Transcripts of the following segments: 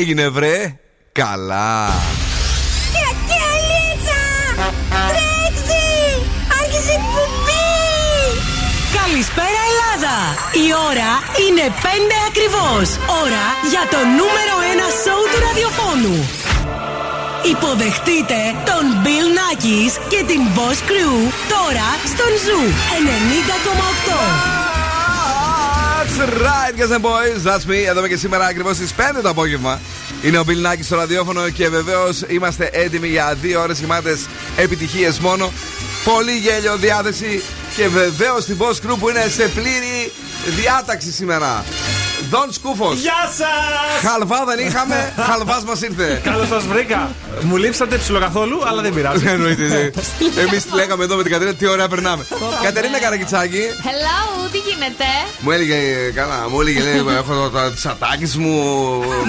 έγινε βρε Καλά Καλησπέρα Ελλάδα! Η ώρα είναι 5 ακριβώς. Ώρα για το νούμερο 1 σοου του ραδιοφώνου. Υποδεχτείτε τον Bill Nackis και την Boss Crew τώρα στον Zoo 90,8. That's right, guys and boys. That's me. Εδώ και σήμερα ακριβώς στις 5 το απόγευμα. Είναι ο Bill Nackis στο ραδιόφωνο και βεβαίως είμαστε έτοιμοι για δύο ώρες γεμάτες επιτυχίες μόνο. Πολύ γέλιο, διάθεση και βεβαίως την Boss Crew που είναι σε πλήρη διάταξη σήμερα. Δον Σκούφος. Γεια σας! Χαλβά δεν είχαμε, χαλβάς μας ήρθε. Καλώς σας βρήκα. Μου λείψατε ψιλοκαθόλου, αλλά δεν πειράζει. Εννοείται. Εμείς λέγαμε εδώ με την Κατερίνα τι ωραία περνάμε. Κατερίνα Καρακιτσάκη. Hello, τι γίνεται; Μου έλεγε, καλά, μου έλεγε, λέει, έχω τα τσατάκι μου.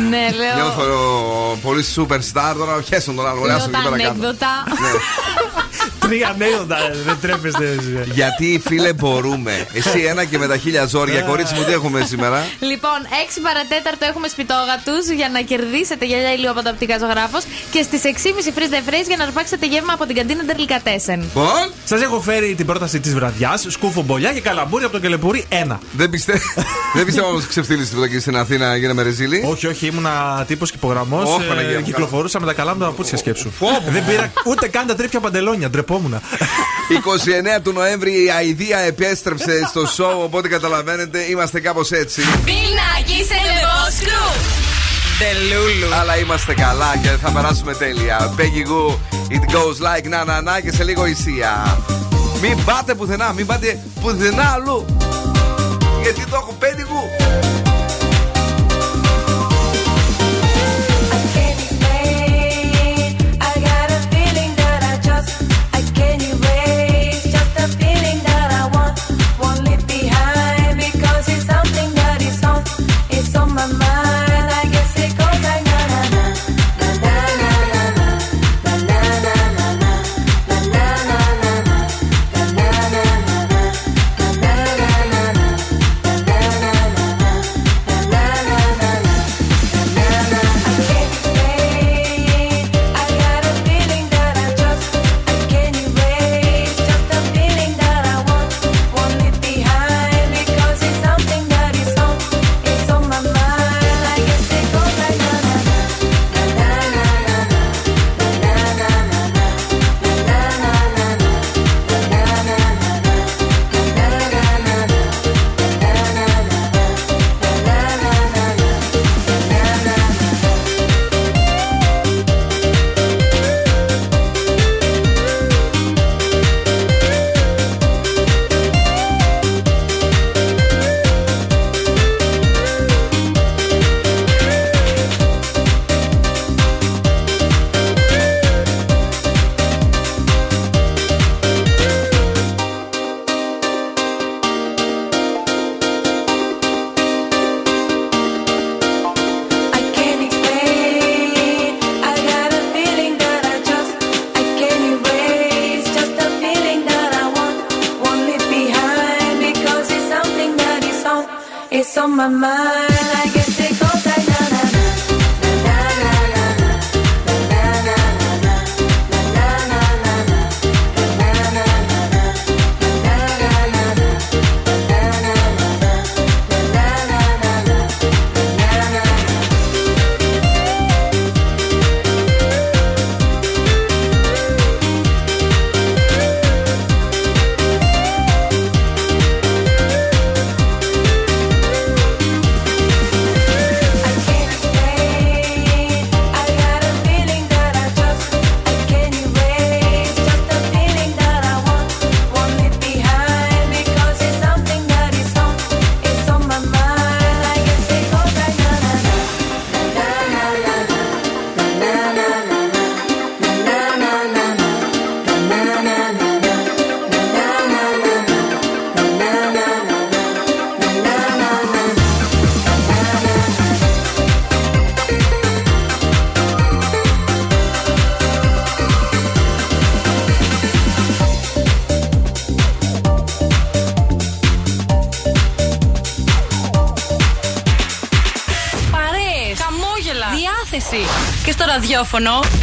Ναι, λέω. Νιώθω πολύ superstar τώρα, χέσον τον άλλο. Λέω τα ανέκδοτα. Τρία ανέκδοτα, δεν τρέπεστε. Γιατί φίλε μπορούμε. Εσύ ένα και με τα χίλια ζόρια, κορίτσι μου, τι έχουμε σήμερα; Λοιπόν, 6 παρατέταρτο έχουμε σπιτόγατου για να κερδίσετε γυαλιά ηλιόπατα ζωγράφος και στις 6.30 freeze the phrase για να αρπάξετε γεύμα από την καντίνα Τερλικατέσεν. Λοιπόν, σας έχω φέρει την πρόταση της βραδιάς, σκούφο μπολιά και καλαμπούρι από το κελεπούρι 1. Δεν πιστεύω δεν πιστεύω όμως ξεφτύλεις τίποτα και στην Αθήνα για να με ρεζίλη. Όχι, όχι, ήμουνα τύπος και υπογραμμός. Ε, κυκλοφορούσα με τα καλά μου τα παπούτσια σκέψου. Δεν πήρα ούτε καν τα τρίπια παντελόνια, ντρεπόμουν. 29 του Νοέμβρη η αηδία επέστρεψε στο σοου, οπότε καταλαβαίνετε είμαστε κάπως έτσι. Πινάκι σε Τελούλου. Αλλά είμαστε καλά και θα περάσουμε τέλεια. Peggy Goo, it goes like na na na και σε λίγο ισία. Μην πάτε πουθενά, μην πάτε πουθενά αλλού. Γιατί το έχω Peggy Goo. Στο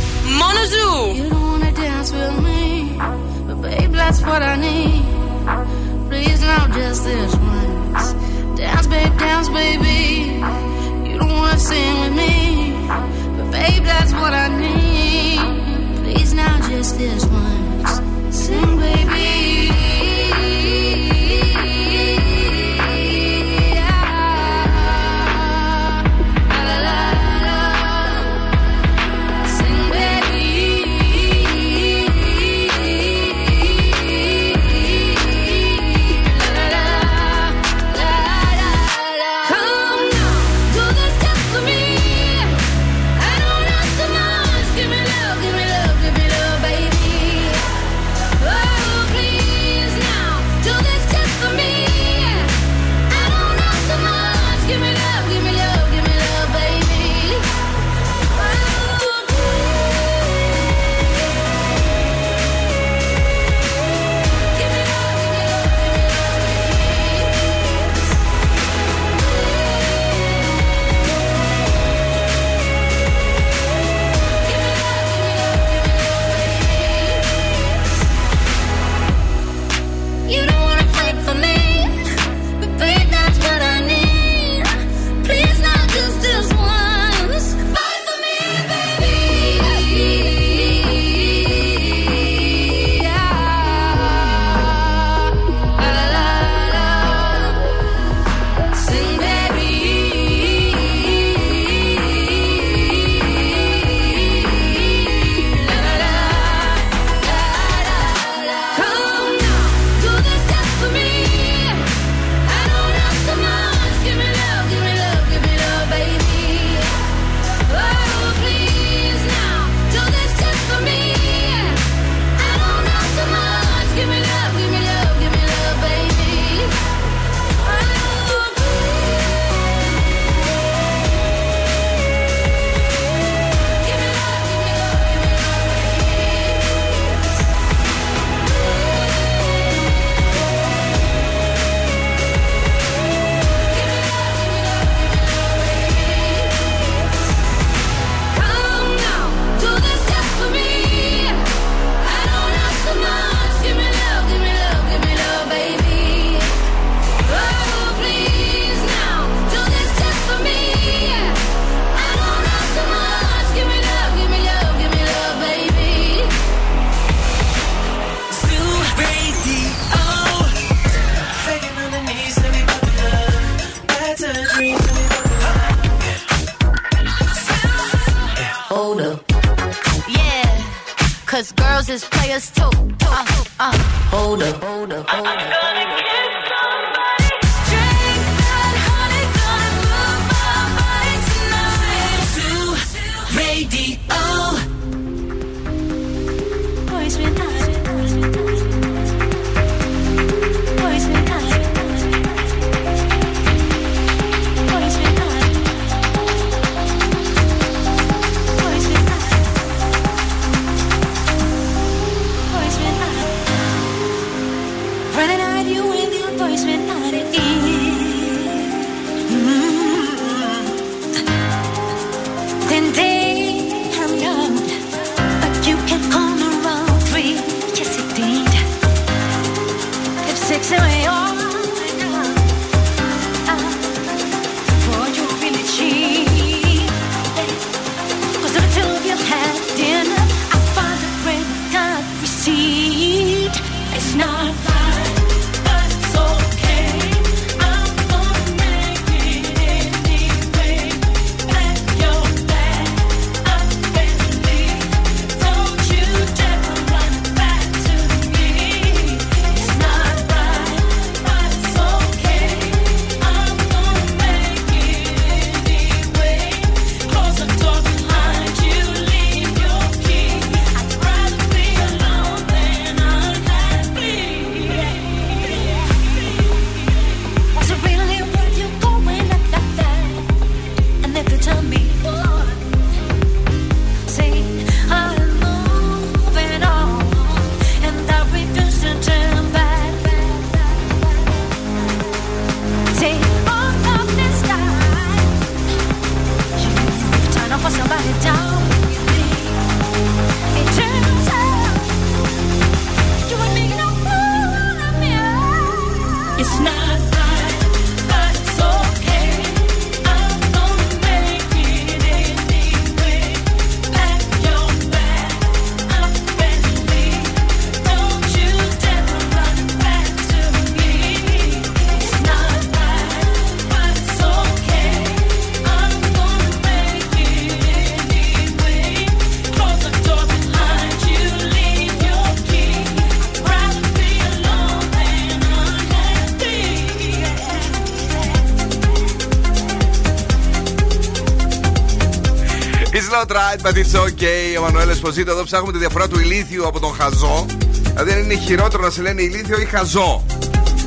okay. Ο Μανουέλ Εσποζήτο εδώ ψάχνουμε τη διαφορά του ηλίθιου από τον χαζό. Δηλαδή, αν είναι χειρότερο να σε λένε ηλίθιο ή χαζό.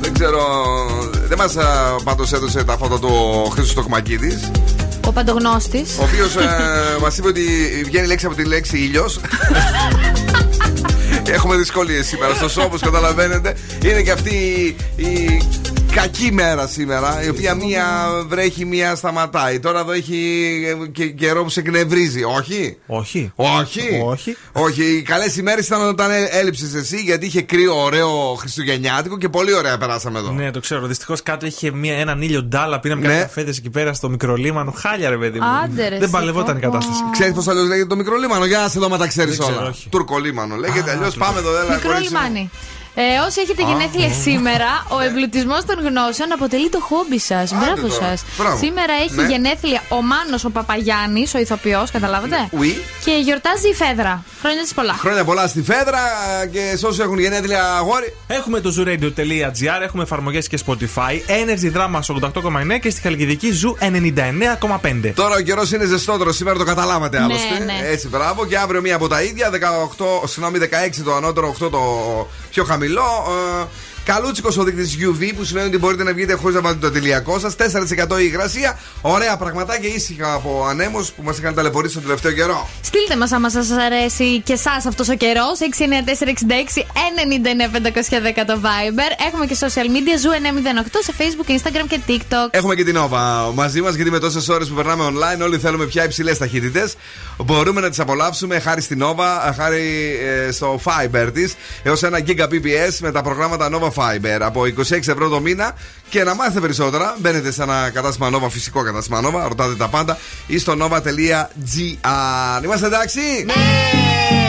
Δεν ξέρω. Δεν μας πάντως έδωσε τα φώτα του Χρήστος Τοκμακίδη. Ο παντογνώστης. Ο οποίος ε, μας είπε ότι βγαίνει λέξη από τη λέξη ήλιος. Έχουμε δυσκολίες σήμερα στο σώμα, καταλαβαίνετε. Είναι και αυτή η κακή μέρα σήμερα, η οποία μία βρέχει, μία σταματάει. Τώρα εδώ έχει και καιρό που σε εκνευρίζει. Όχι; Όχι. Όχι; Όχι. Όχι. Οι καλές ημέρες ήταν όταν έλειψες εσύ, γιατί είχε κρύο, ωραίο Χριστουγεννιάτικο και πολύ ωραία περάσαμε εδώ. Ναι, το ξέρω. Δυστυχώς κάτω είχε μία, έναν ήλιο ντάλα. Πήραμε ναι. καφέδε εκεί πέρα στο μικρολίμανο. Χάλια, ρε παιδί μου. Άντε, Δεν παλευόταν η κατάσταση. Ξέρεις πώς αλλιώς λέγεται το μικρολίμανο, για να σε δω μα τα ξέρεις όλα. Τουρκολίμανο λέγεται, αλλιώς πάμε εδώ. Μικρό λιμάνι. Ε, όσοι έχετε γενέθλια σήμερα, ο εμπλουτισμός των γνώσεων αποτελεί το χόμπι σας. Μπράβο σας. Σήμερα έχει ναι. γενέθλια ο Μάνος ο Παπαγιάννης, ο ηθοποιός, καταλάβατε; Oui. Και γιορτάζει η Φέδρα. Χρόνια τη πολλά. Χρόνια πολλά στη Φέδρα και σε όσου έχουν γενέθλια αγόρι. Έχουμε το zooradio.gr, έχουμε εφαρμογές και Spotify, Energy Drama 88,9 και στη Χαλκιδική Zoo 99,5. Τώρα ο καιρός είναι ζεστότερο, σήμερα το καταλάβατε ναι, άλλωστε. Ναι. Έτσι, μπράβο. Και αύριο μία από τα ίδια, 18, συγγνώμη, 16 το ανώτερο, 8 το πιο χαμηλό χαμηλό. Ε, Καλούτσικος ο δείκτης UV που σημαίνει ότι μπορείτε να βγείτε χωρίς να βάλετε το τελειακό σας. 4% η υγρασία. Ωραία πραγματάκια ήσυχα από ανέμους που μας είχαν ταλαιπωρήσει τον τελευταίο καιρό. Στείλτε μας άμα σας αρέσει και εσάς αυτός ο καιρός. 69466 το Viber. Έχουμε και social media ζου 908 σε Facebook, Instagram και TikTok. Έχουμε και την Nova μαζί μας γιατί με τόσες ώρες που περνάμε online όλοι θέλουμε πια υψηλές ταχύτητες. Μπορούμε να τις απολαύσουμε χάρη στην Nova, χάρη ε, στο Fiber της έως ένα Gbps με τα προγράμματα Nova Fiber από 26 ευρώ το μήνα. Και να μάθετε περισσότερα, μπαίνετε σε ένα κατάστημα Nova, φυσικό κατάστημα Nova, ρωτάτε τα πάντα ή στο nova.gr. Είμαστε εντάξει; Ναι!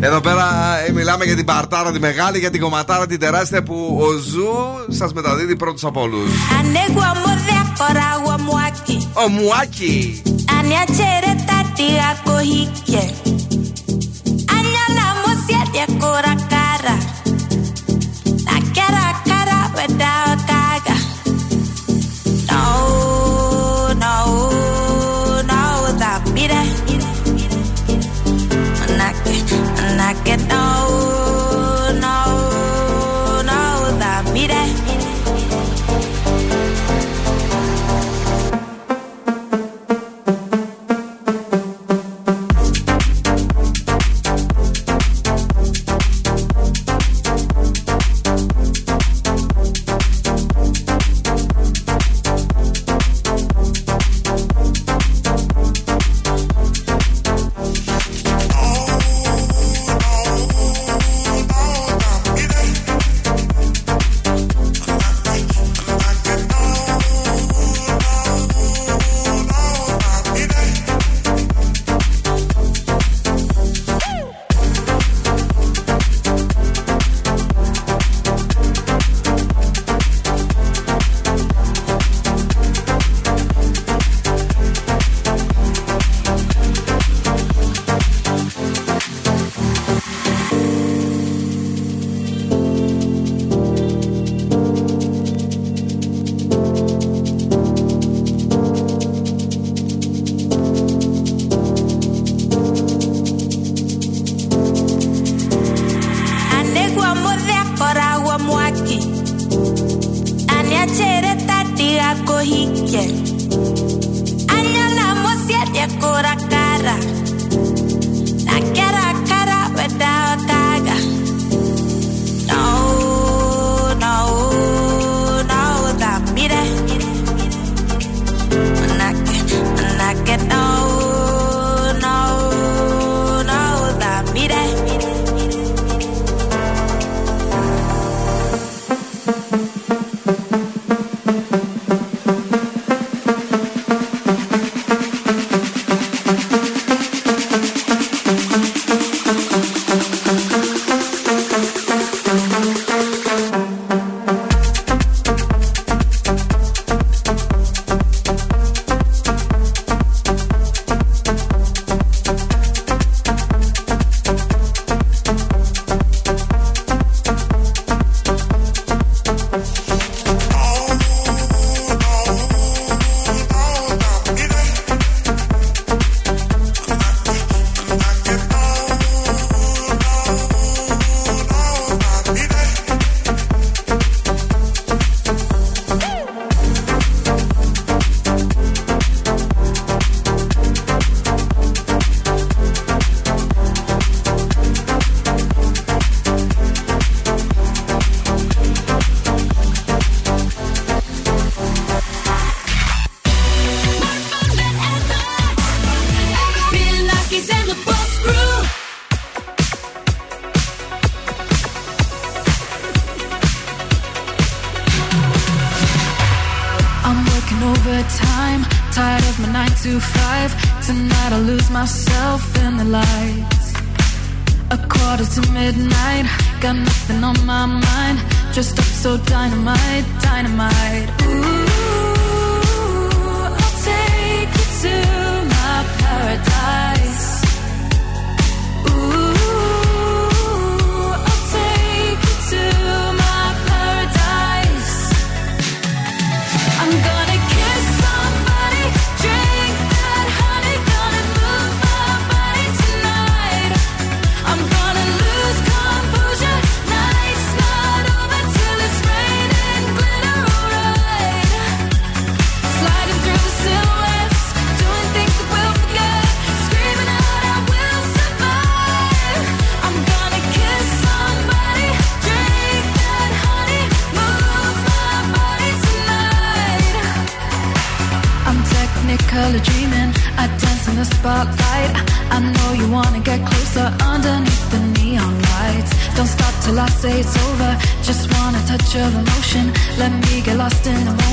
Εδώ πέρα ε, μιλάμε για την παρτάρα τη μεγάλη, για την κομματάρα τη τεράστια που ο Zoo σας μεταδίδει πρώτου από όλους. Ο Μουάκι. cara a cara without gaga. No, got nothing on my mind. Just up so dynamite, dynamite. Ooh, I'll take you to my paradise. of emotion. Let me get lost in emotion.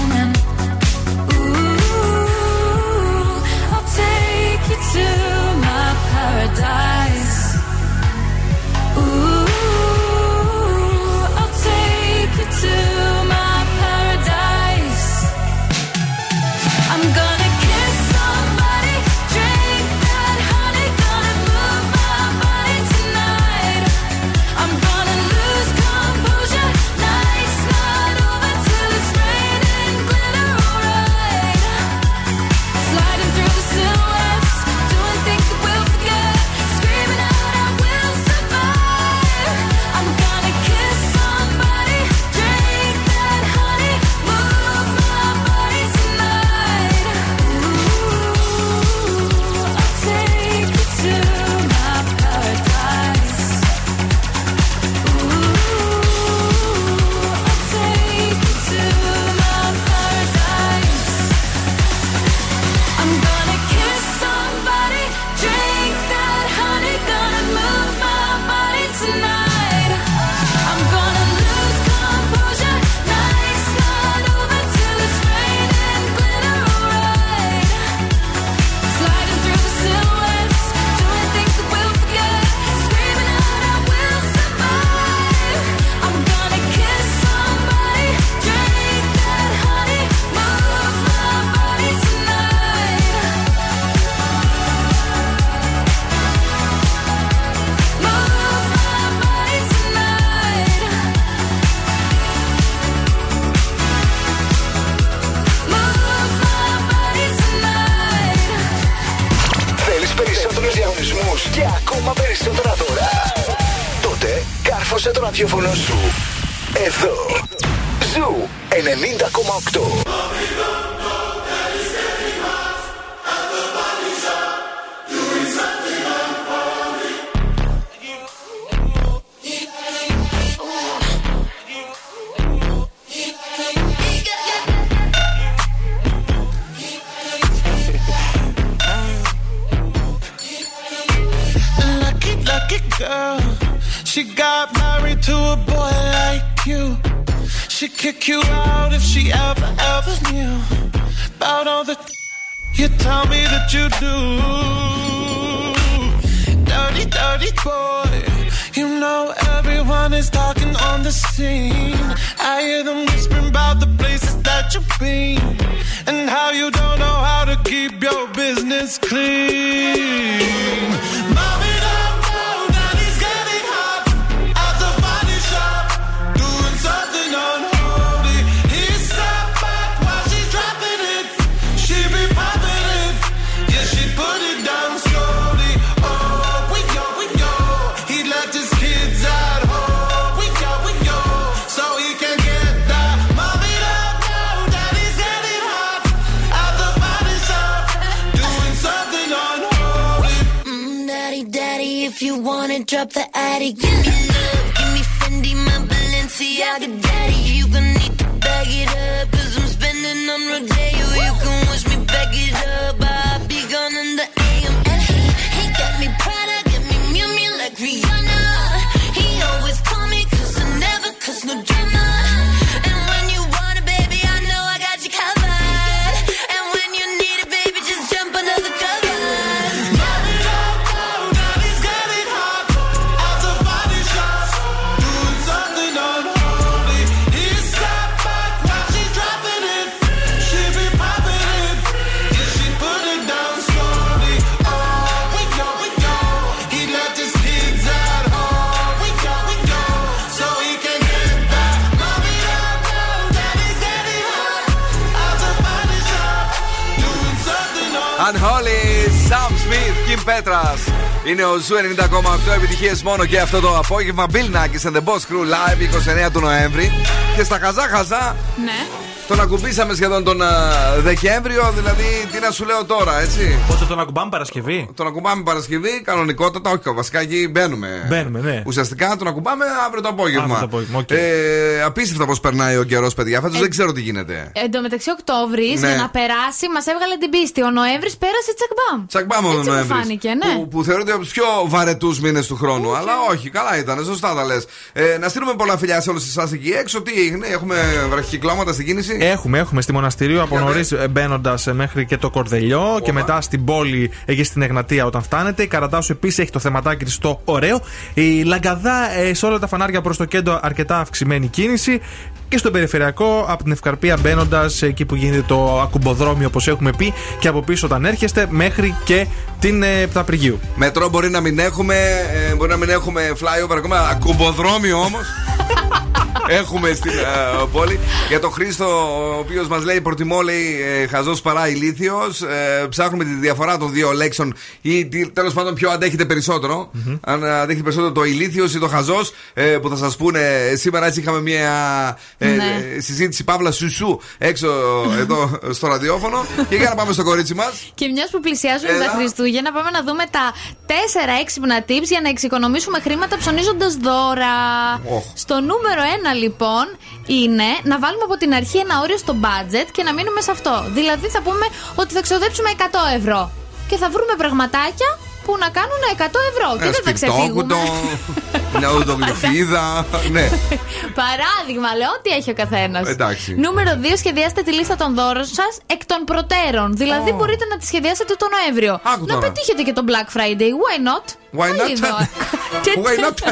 Smith, Kim Petras. Είναι ο Zoo 90,8 επιτυχίες μόνο και αυτό το απόγευμα. Bill Nakis and the Boss Crew Live 29 του Νοέμβρη. Και στα χαζά χαζά. Ναι. Τον ακουμπήσαμε σχεδόν τον uh, Δεκέμβριο, δηλαδή τι να σου λέω τώρα, έτσι; Πότε τον ακουμπάμε Παρασκευή; Τον ακουμπάμε Παρασκευή, κανονικότατα, όχι βασικά εκεί μπαίνουμε. Μπαίνουμε, ναι. Ουσιαστικά τον ακουμπάμε αύριο το απόγευμα. Αύριο το απόγευμα, okay. ε, απίστευτα πώς περνάει ο καιρός, παιδιά. Φέτος ε, δεν ξέρω τι γίνεται. Εν τω μεταξύ, Οκτώβρης ναι. για να περάσει, μας έβγαλε την πίστη. Ο Νοέμβρης πέρασε τσακ μπαμ. Τσακ μπαμ ο Νοέμβρης. Ναι. Που, που θεωρείται από τους πιο βαρετούς μήνες του χρόνου. Okay. Αλλά όχι, καλά ήταν, σωστά τα λες. Ε, να στείλουμε πολλά φιλιά σε όλους εσάς εκεί έξω. Τι έγινε, έχουμε βραχυκλώματα στην κίνηση. Έχουμε, έχουμε στη μοναστηρίου από νωρίς μπαίνοντας μέχρι και το Κορδελιό και μετά στην πόλη εκεί στην Εγνατία όταν φτάνετε. Η Καρατάσου επίσης έχει το θεματάκι στο ωραίο. Η Λαγκαδά ε, σε όλα τα φανάρια προς το κέντρο αρκετά αυξημένη κίνηση. Και στο περιφερειακό από την Ευκαρπία μπαίνοντας εκεί που γίνεται το ακουμποδρόμιο όπως έχουμε πει και από πίσω όταν έρχεστε μέχρι και την ε, Πταπριγίου. Μετρό μπορεί να μην έχουμε, ε, μπορεί να μην έχουμε flyover ακόμα, ακουμποδρόμιο όμως. Έχουμε στην uh, πόλη. Για τον Χρήστο, ο οποίος μας λέει: Προτιμώ, λέει, ε, χαζός παρά ηλίθιος. Ε, ψάχνουμε τη διαφορά των δύο λέξεων ή τέλος πάντων ποιο αντέχετε περισσότερο. Mm-hmm. Αν αντέχετε περισσότερο το ηλίθιος ή το χαζός, ε, που θα σας πούνε. Σήμερα έτσι είχαμε μια ε, ναι. συζήτηση Παύλα Σουσού έξω εδώ στο ραδιόφωνο. και για να πάμε στο κορίτσι μας. Και μιας που πλησιάζουμε Έλα. τα Χριστούγεννα, πάμε να δούμε τα τέσσερα έξυπνα tips για να εξοικονομήσουμε χρήματα ψωνίζοντας δώρα. Oh. Στο νούμερο 1 λοιπόν είναι να βάλουμε από την αρχή ένα όριο στο budget και να μείνουμε σε αυτό. Δηλαδή θα πούμε ότι θα ξοδέψουμε 100 ευρώ. Και θα βρούμε πραγματάκια που να κάνουν 100 ευρώ. και δεν θα ξεφύγουμε. Μια οδογλυφίδα. ναι. Παράδειγμα, λέω ότι έχει ο καθένας. Εντάξει. Νούμερο 2. Σχεδιάστε τη λίστα των δώρων σας εκ των προτέρων. Δηλαδή μπορείτε να τη σχεδιάσετε τον Νοέμβριο. να πετύχετε και τον Black Friday. Why not? Why not? Why not?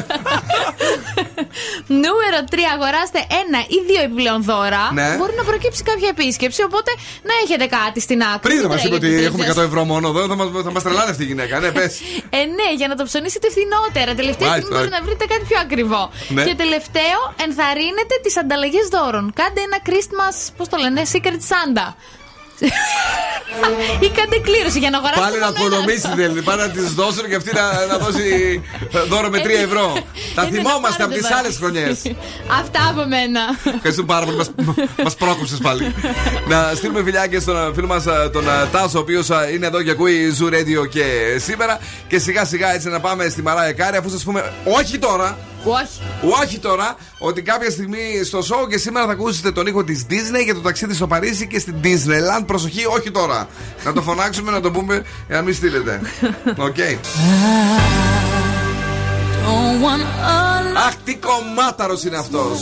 Νούμερο 3. Αγοράστε ένα ή δύο επιπλέον δώρα. Ναι. Μπορεί να προκύψει κάποια επίσκεψη, οπότε να έχετε κάτι στην άκρη. Πριν μας είπε ότι έχουμε 100 ευρώ μόνο εδώ, θα μα τρελάνε αυτή η γυναίκα. Ναι, πες. ε, ναι, για να το ψωνίσετε φθηνότερα. Τελευταία στιγμή μπορεί να βρείτε κάτι πιο ακριβό. Ναι. Και τελευταίο, ενθαρρύνετε τις ανταλλαγές δώρων. Κάντε ένα Christmas, πώς το λένε, Secret Santa. Ή κάντε κλήρωση για να αγοράσετε. Πάλι να οικονομήσει δηλαδή. Πάνε να τη δώσουν και αυτή να, να δώσει δώρο με 3 ευρώ. Τα θυμόμαστε από τι άλλε χρονιέ. Αυτά από μένα. Ευχαριστούμε πάρα πολύ. Μα πρόκοψε πάλι. να στείλουμε φιλιά και στον φίλο μα τον Τάσο, ο οποίο είναι εδώ και ακούει Zoo Radio και σήμερα. Και σιγά σιγά έτσι να πάμε στη Mariah Carey, αφού σα πούμε όχι τώρα. Όχι. Όχι τώρα, ότι κάποια στιγμή στο show και σήμερα θα ακούσετε τον ήχο της Disney για το ταξίδι στο Παρίσι και στην Disneyland. Προσοχή, όχι τώρα. να το φωνάξουμε, να το πούμε, εάν μην στείλετε. OK. Okay. Αχ, τι κομμάταρος είναι αυτός.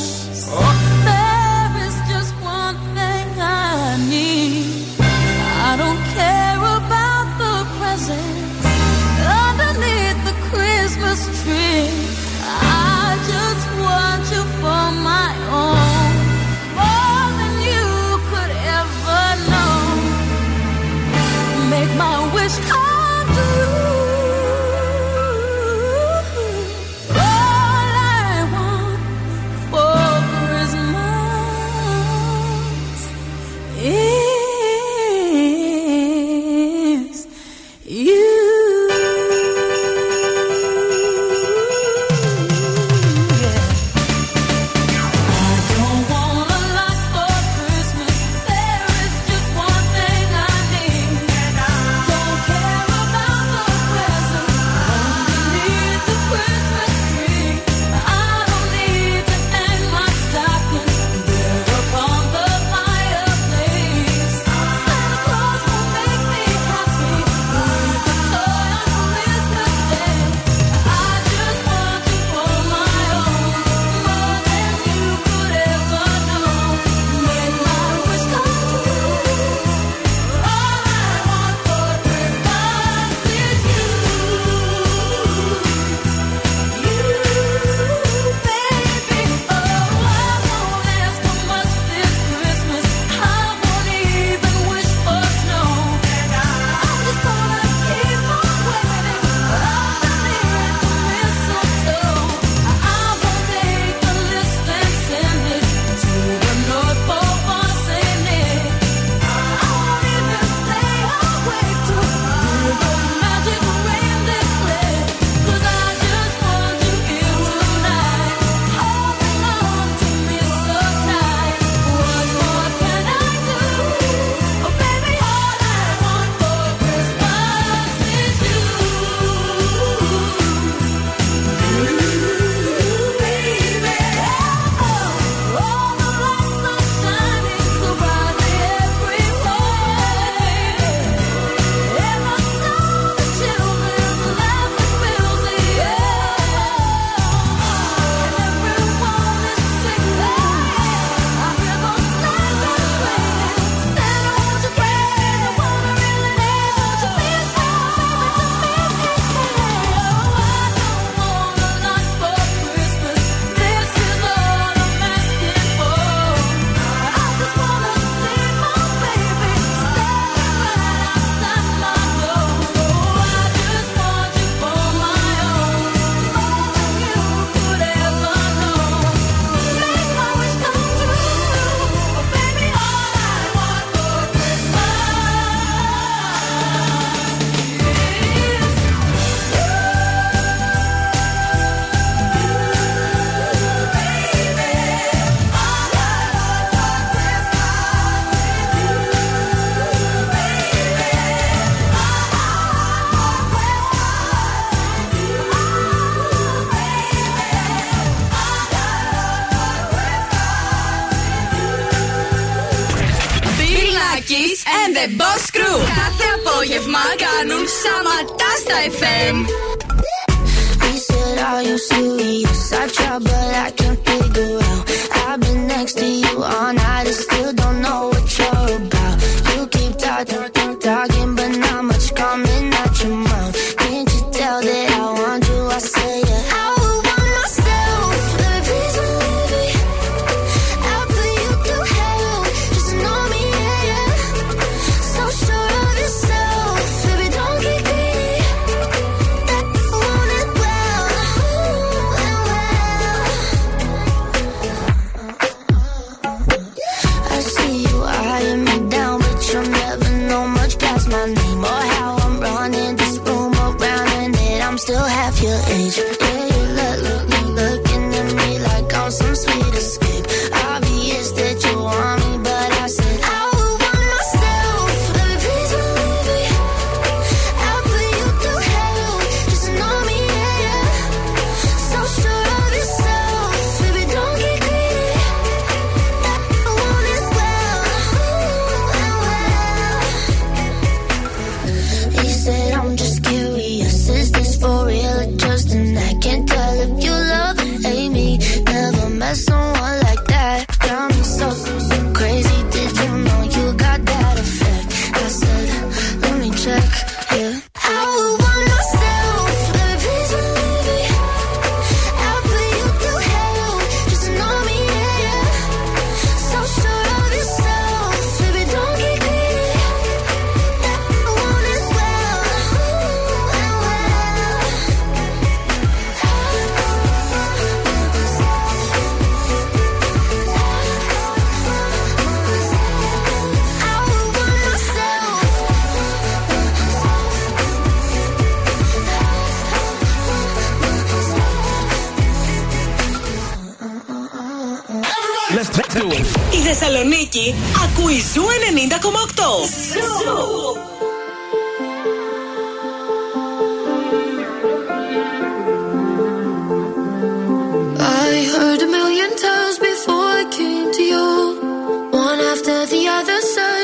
So.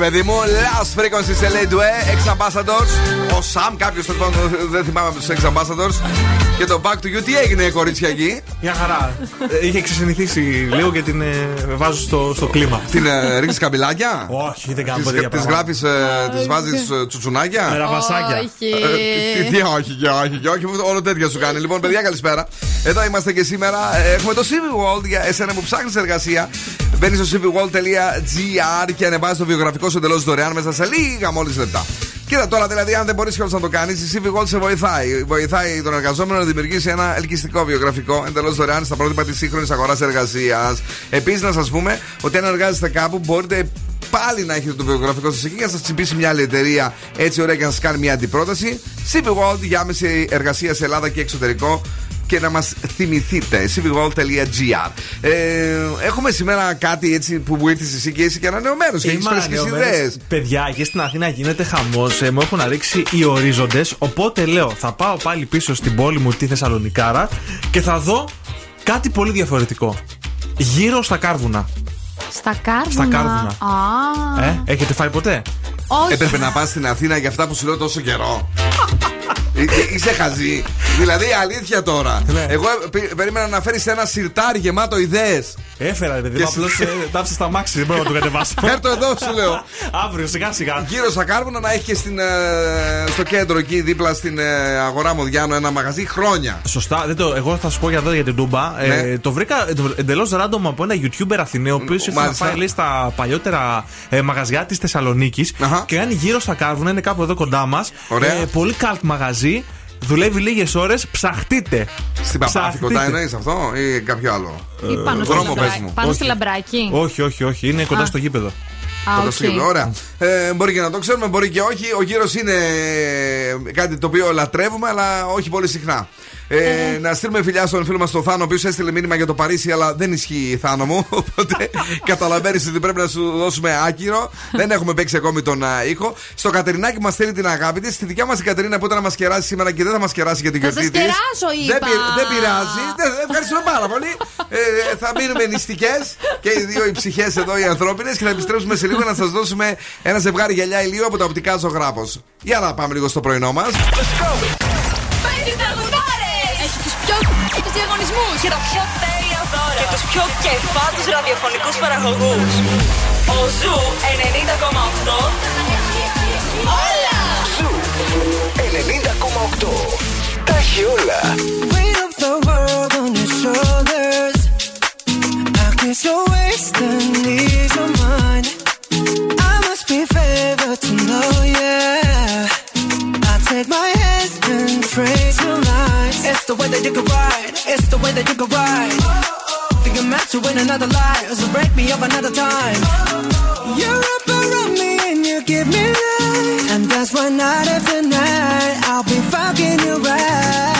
Παιδί μου. Last frequency σε LA Due, Ex Ambassadors. Ο Sam, κάποιος δεν θυμάμαι από τους Ex Ambassadors. Και το Back to You, τι έγινε, κορίτσια εκεί; Μια χαρά. Ε, Είχε ξεσυνηθίσει λίγο και την ε, βάζω στο, στο κλίμα. Την ε, ρίχνεις καμπυλάκια; Όχι, δεν κάνω ποτέ Τη τέτοια γράφεις, τη βάζεις τσουτσουνάκια; Με ραβασάκια. Όχι. Ε, τι, τι, όχι, και όχι, και όχι, όλο τέτοια σου κάνει. Λοιπόν, παιδιά, καλησπέρα. Εδώ είμαστε και σήμερα. Ε, Έχουμε το CV World για εσένα που ψάχνεις εργασία. Μπαίνει στο cvworld.gr και ανεβάζει το βιογραφικό σου εντελώς δωρεάν μέσα σε λίγα μόλις λεπτά. Κοίτα τώρα, δηλαδή, αν δεν μπορείς κιόλα να το κάνεις, η CV World σε βοηθάει. Βοηθάει τον εργαζόμενο να δημιουργήσει ένα ελκυστικό βιογραφικό εντελώς δωρεάν στα πρότυπα της σύγχρονης αγοράς εργασίας. Επίσης, να σας πούμε ότι αν εργάζεστε κάπου, μπορείτε πάλι να έχετε το βιογραφικό σας εκεί για να σας τσιμπήσει μια άλλη εταιρεία έτσι ωραία και να σας κάνει μια αντιπρόταση. CV World για άμεση εργασία σε Ελλάδα και εξωτερικό και να μας θυμηθείτε. cvworld.gr ε, Έχουμε σήμερα κάτι έτσι που μου ήρθες εσύ και είσαι και ανανεωμένος και έχεις Είμαι φρέσκες ανανεωμένος. ιδέες. Παιδιά, και στην Αθήνα γίνεται χαμός. μου έχουν ρίξει οι ορίζοντες. Οπότε λέω, θα πάω πάλι πίσω στην πόλη μου, τη Θεσσαλονικάρα, και θα δω κάτι πολύ διαφορετικό. Γύρω στα κάρβουνα. Στα κάρβουνα; Στα κάρβουνα. Α, Ε, έχετε φάει ποτέ; όχι. Έπρεπε να πας στην Αθήνα για αυτά που σου λέω τόσο καιρό. Ε, ε, Είσαι χαζή. Δηλαδή αλήθεια τώρα. Ναι. Εγώ πε- περίμενα να φέρεις ένα σιρτάρι γεμάτο ιδέες. Έφερα, ρε παιδί Και μου. Απλώς εσύ- τα άφησα στα μάξι, δεν μπορώ να το κατεβάσω. Φέρ το εδώ, σου λέω. Αύριο, σιγά σιγά. Γύρω στα κάρβουνα να έχει και στην, ε, στο κέντρο εκεί δίπλα στην ε, αγορά Μοδιάνο ένα μαγαζί χρόνια. Σωστά, δεν το, εγώ θα σου πω για εδώ για την Τούμπα. Ναι. Ε, το βρήκα εντελώς random από ένα YouTuber Αθηναίο, ο οποίος ήρθε να μάλιστα. πάει λέει, στα παλιότερα ε, μαγαζιά της Θεσσαλονίκης Αχα. και κάνει γύρω στα κάρβουνα, είναι κάπου εδώ κοντά μας. Ωραία. πολύ καλτ μαγαζί. Δουλεύει λίγες ώρες, ψαχτείτε. Στην Παπάθη Ψαχτείτε. κοντά εννοείς αυτό ή κάποιο άλλο; Ή πάνω, στη δρόμο λαμπρά- πες μου. πάνω Όχι. στη Λαμπράκη. Όχι, όχι, όχι. Είναι κοντά Α. στο γήπεδο. Α, Κοντά οκ. στο γήπεδο. Ωραία. Ε, μπορεί και να το ξέρουμε, μπορεί και όχι. Ο γύρος είναι ε, κάτι το οποίο λατρεύουμε, αλλά όχι πολύ συχνά. Ε, Να στείλουμε φιλιά στον φίλο μας τον Θάνο, ο οποίος έστειλε μήνυμα για το Παρίσι, αλλά δεν ισχύει Θάνο μου. Οπότε καταλαβαίνεις ότι πρέπει να σου δώσουμε άκυρο. δεν έχουμε παίξει ακόμη τον α, ήχο. Στο Κατερινάκι μας στέλνει την αγάπη της. Στη δικιά μας η Κατερίνα που ήταν να μας κεράσει σήμερα και δεν θα μας κεράσει για την Θα γιορτή σας της. κεράσω, είπα. Δεν, πει- δεν πειράζει. Δεν- ευχαριστούμε πάρα πολύ. Ε, θα μείνουμε νηστικές και οι δύο οι ψυχές εδώ οι ανθρώπινες και θα επιστρέψουμε σε λίγο να σας δώσουμε ένα ζευγάρι γυαλιά ηλίου από τα οπτικά ζωγράφος. Για να πάμε λίγο στο πρωινό μας. Για τα πιο θεία δώρα. Για τους πιο κεφαλαιού ραδιοφωνικούς παραγωγούς. Ο Zoo 90,8 τα έχει όλα. Σου 90,8 τα έχει όλα. Βίλο του Βορρά, γι' αυτό το μισό λε. Πακιστά λίγο, λίγο yeah. Θα take my hands and pray to my. It's the way that you can ride. It's the way that you can ride. Think I'm meant to win another life, so break me up another time. You're up around me and you give me life, and that's why night after night I'll be fucking you right.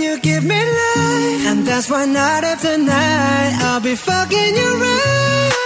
you give me life. And that's why night after night I'll be fucking you right.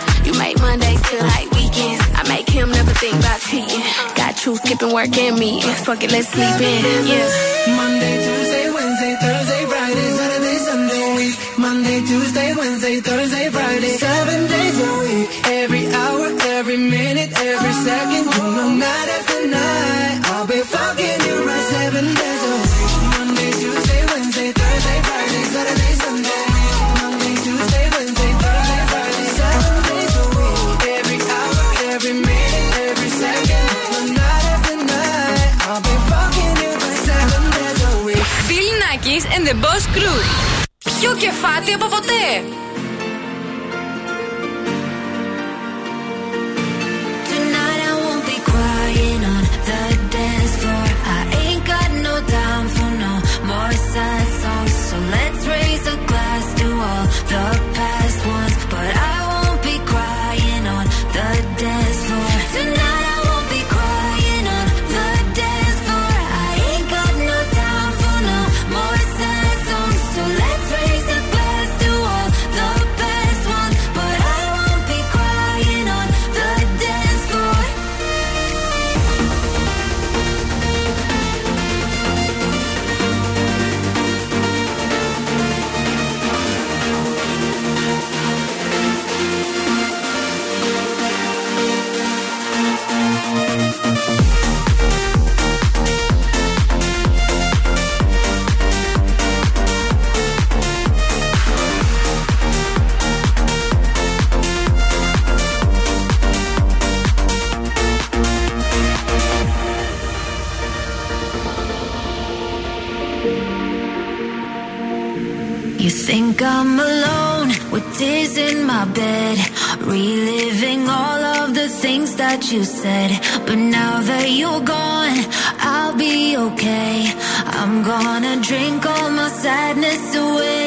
You make Mondays feel like weekends. I make him never think about cheating. Got you skipping work and me. Fuck it, let's sleep in. Yeah. Monday, Tuesday, Wednesday, Thursday, Friday, Saturday, Sunday, week. Monday, Tuesday, Wednesday, Thursday, Friday, Crew. Πιο κεφάτι από ποτέ. Reliving all of the things that you said. But now that you're gone, I'll be okay. I'm gonna drink all my sadness away.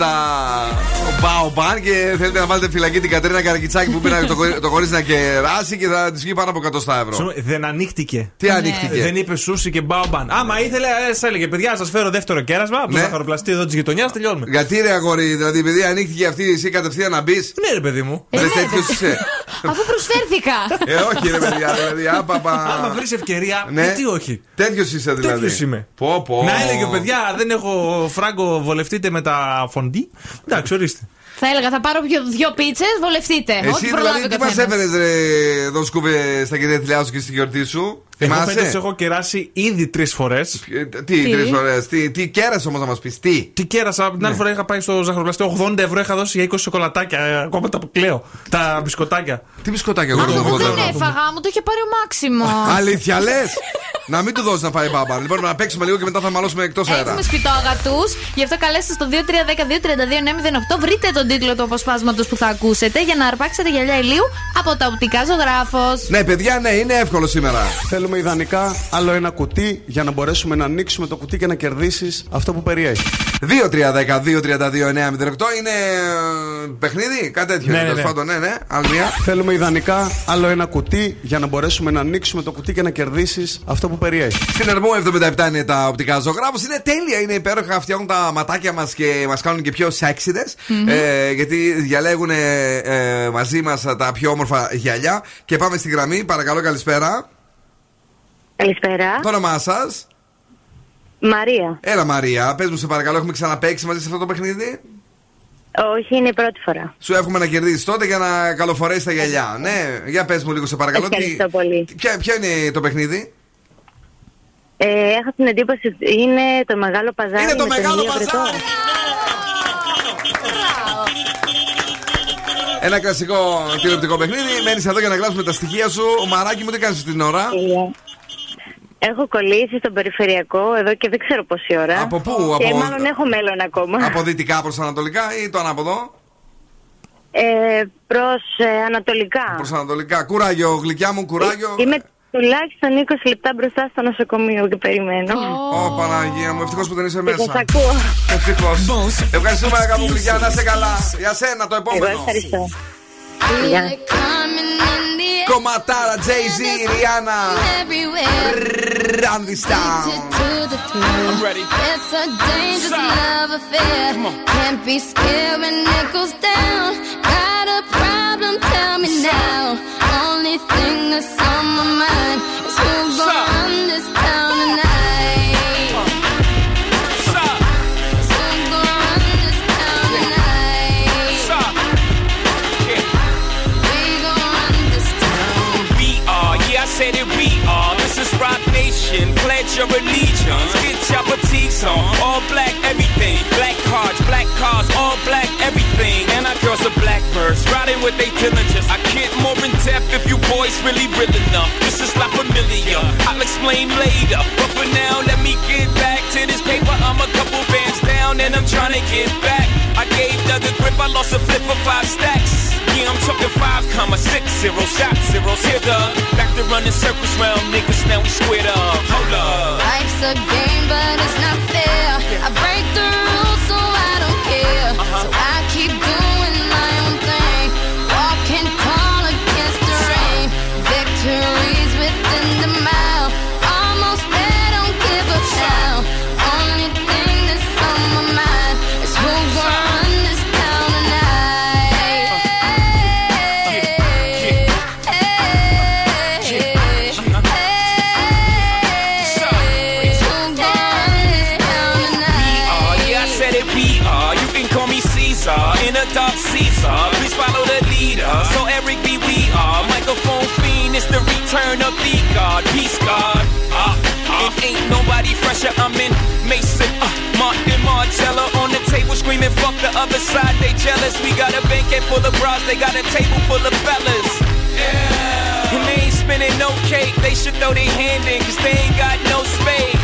Μου μάθατε και τα μπαομπάν και θέλετε να βάλετε φυλακή την Κατρίνα Καρακιτσάκη που πήρε το, κορί- το κορίτσι να κεράσει και θα της βγει πάνω από 100 ευρώ. Συγγνώμη, Δεν ανοίχτηκε. Τι ανοίχτηκε; Δεν είπε σούσι και μπάουμπαν. Άμα ήθελε, ε, σα έλεγε παιδιά, σας φέρω δεύτερο κέρασμα από το Ναι. ζαχαροπλαστή εδώ της γειτονιάς, τελειώνουμε. Γιατί ρε αγόρι, δηλαδή επειδή ανοίχτηκε αυτή εσύ κατευθείαν να μπεις. Ναι, ρε παιδί μου. Ρε τέτοιος είσαι. Αφού προσφέρθηκα. Ε, όχι ρε παιδιά, δηλαδή. Άπαπα. Άμα βρεις ευκαιρία, Ναι. γιατί όχι. Τέτοιος είσαι δηλαδή. Τέτοιος είμαι. Πω, πω. Να έλεγε παιδιά, δεν έχω φράγκο, βολευτείτε με τα φοντί. Εντάξει, ορίστε. Θα έλεγα, θα πάρω πιο- δύο πίτσες, βολευτείτε. Ό,τι Εσύ προλάβει δηλαδή ο τι μας καθένας. έφερες ρε εδώ σκούβε στα γενέθλιά σου και στη γιορτή σου; Εγώ Θυμάσαι. φέτος έχω κεράσει ήδη τρεις φορές. Ε, Τι, Τι; τρεις φορές; Τι, τι κέρασε όμως να μας πεις, τι; Τι κέρασα, Ναι. την άλλη φορά είχα πάει στο ζαχαροπλαστή 80 ευρώ είχα δώσει για 20 σοκολατάκια. ε, Ακόμα τα κλαίω. Τα μπισκοτάκια. Τι μπισκοτάκια εγώ Αχ, το εγώ δεν 80 ευρώ. έφαγα, μου το είχε πάρει ο Μάξιμο. Αλήθεια λες! να μην του δώσεις να φάει μπάμπα. Λοιπόν, να παίξουμε λίγο και μετά θα μαλώσουμε εκτός αέρα. Έχουμε σπιτόγατου, γι' αυτό καλέστε στο 2310-232-908. Βρείτε τον τίτλο του αποσπάσματος που θα ακούσετε για να αρπάξετε γυαλιά ηλίου από τα οπτικά ζωγράφος. Ναι, παιδιά, ναι, είναι εύκολο σήμερα. Θέλουμε ιδανικά άλλο ένα κουτί για να μπορέσουμε να ανοίξουμε το κουτί και να κερδίσεις αυτό που περιέχει. 2-3-10-2-32-9-08 είναι ε, παιχνίδι, κάτι τέτοιο. Ναι, είναι, ναι, τέλος ναι. πάντων, ναι, ναι. Άλλη μία. Θέλουμε ιδανικά άλλο ένα κουτί για να μπορέσουμε να ανοίξουμε το κουτί και να κερδίσεις αυτό που περιέχει. Στην Ερμού 77 είναι τα οπτικά ζωγράφους. Είναι τέλεια, είναι υπέροχα. Φτιάχνουν τα ματάκια μας και μας κάνουν και πιο σεξιδε. Ε, γιατί διαλέγουν ε, ε, μαζί μας τα πιο όμορφα γυαλιά. Και πάμε στη γραμμή. Παρακαλώ, καλησπέρα. Καλησπέρα. Το όνομά σας; Μαρία. Έλα, Μαρία. Πες μου, σε παρακαλώ, έχουμε ξαναπέξει μαζί σε αυτό το παιχνίδι; Όχι, είναι η πρώτη φορά. Σου εύχομαι να κερδίσεις τότε για να καλοφορέσεις τα γυαλιά. Ναι, για πες μου λίγο, σε παρακαλώ. Ευχαριστώ πολύ. Ποια, ποιο είναι το παιχνίδι; Ε, έχω την εντύπωση ότι είναι το μεγάλο παζάρι. Είναι το με τον μεγάλο Ηλία Βρετό. παζάρι. Ένα κλασικό τηλεοπτικό παιχνίδι. Μένεις εδώ για να γράψουμε τα στοιχεία σου. Ο Μαράκι μου, τι κάνεις την ώρα; Τέλεια. Έχω κολλήσει στον περιφερειακό εδώ και δεν ξέρω πόση ώρα. Από πού, Και από- μάλλον έχω μέλλον ακόμα. Από δυτικά προς ανατολικά ή το ανάποδο. Ε, προς ε, ανατολικά. Προς ανατολικά. Κουράγιο, γλυκιά μου, κουράγιο. Είμαι τουλάχιστον 20 λεπτά μπροστά στο νοσοκομείο και περιμένω. Ω Παναγία μου, ευτυχώς που δεν είσαι Και μέσα. σας ακούω. Ευτυχώς. Ευχαριστούμε, αγάπη μου, γλυκιά, να είσαι καλά. Για σένα το Εγώ επόμενο. ευχαριστώ. Γεια. Κομματάρα, Jay-Z, Rihanna. Run this town. I'm ready. It's a dangerous love affair. Can't be scared when it goes down. Got a problem? Tell me now. Only thing that's on my mind your allegiance. Get your boutiques on. All black, everything. Black cards, black cars, all black, everything. And our girls are blackbirds, riding with they diligence. I get more in depth if you boys really real enough. This is not familiar. I'll explain later. But for now, let me get back to this paper. I'm a couple down and I'm trying to get back. I gave Doug a grip, I lost a flip for five stacks. Yeah, I'm talking five comma six zero shot zeros here, Doug. Back to running circles round niggas, now we squared up. Hold up. Life's a game, but it's not fair. I break the it's up the God. Peace God. Uh, uh. It ain't nobody fresher. I'm in Mason, uh, Martin Martella on the table screaming, fuck the other side. They jealous. We got a banquet full of bras, they got a table full of fellas. Yeah. And they ain't spinning no cake. They should throw their hand in, cause they ain't got no space.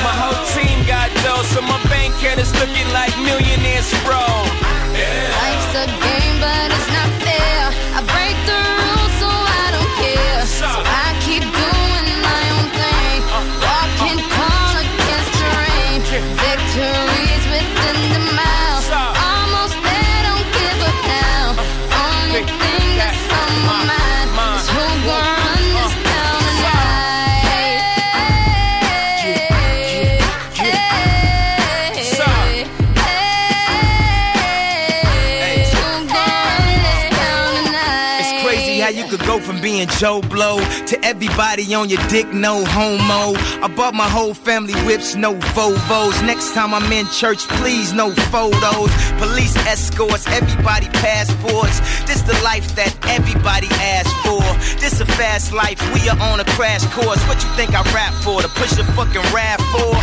My whole team got dough, so my bank account is looking like millionaires, bro. Life's a game, but it's not being Joe Blow to everybody on your dick, no homo. I bought my whole family whips, no Vovos. Next time I'm in church, please, no photos. Police escorts, everybody passports. This the life that everybody asks for. This a fast life, we are on a crash course. What you think I rap for? To push a fucking rap for?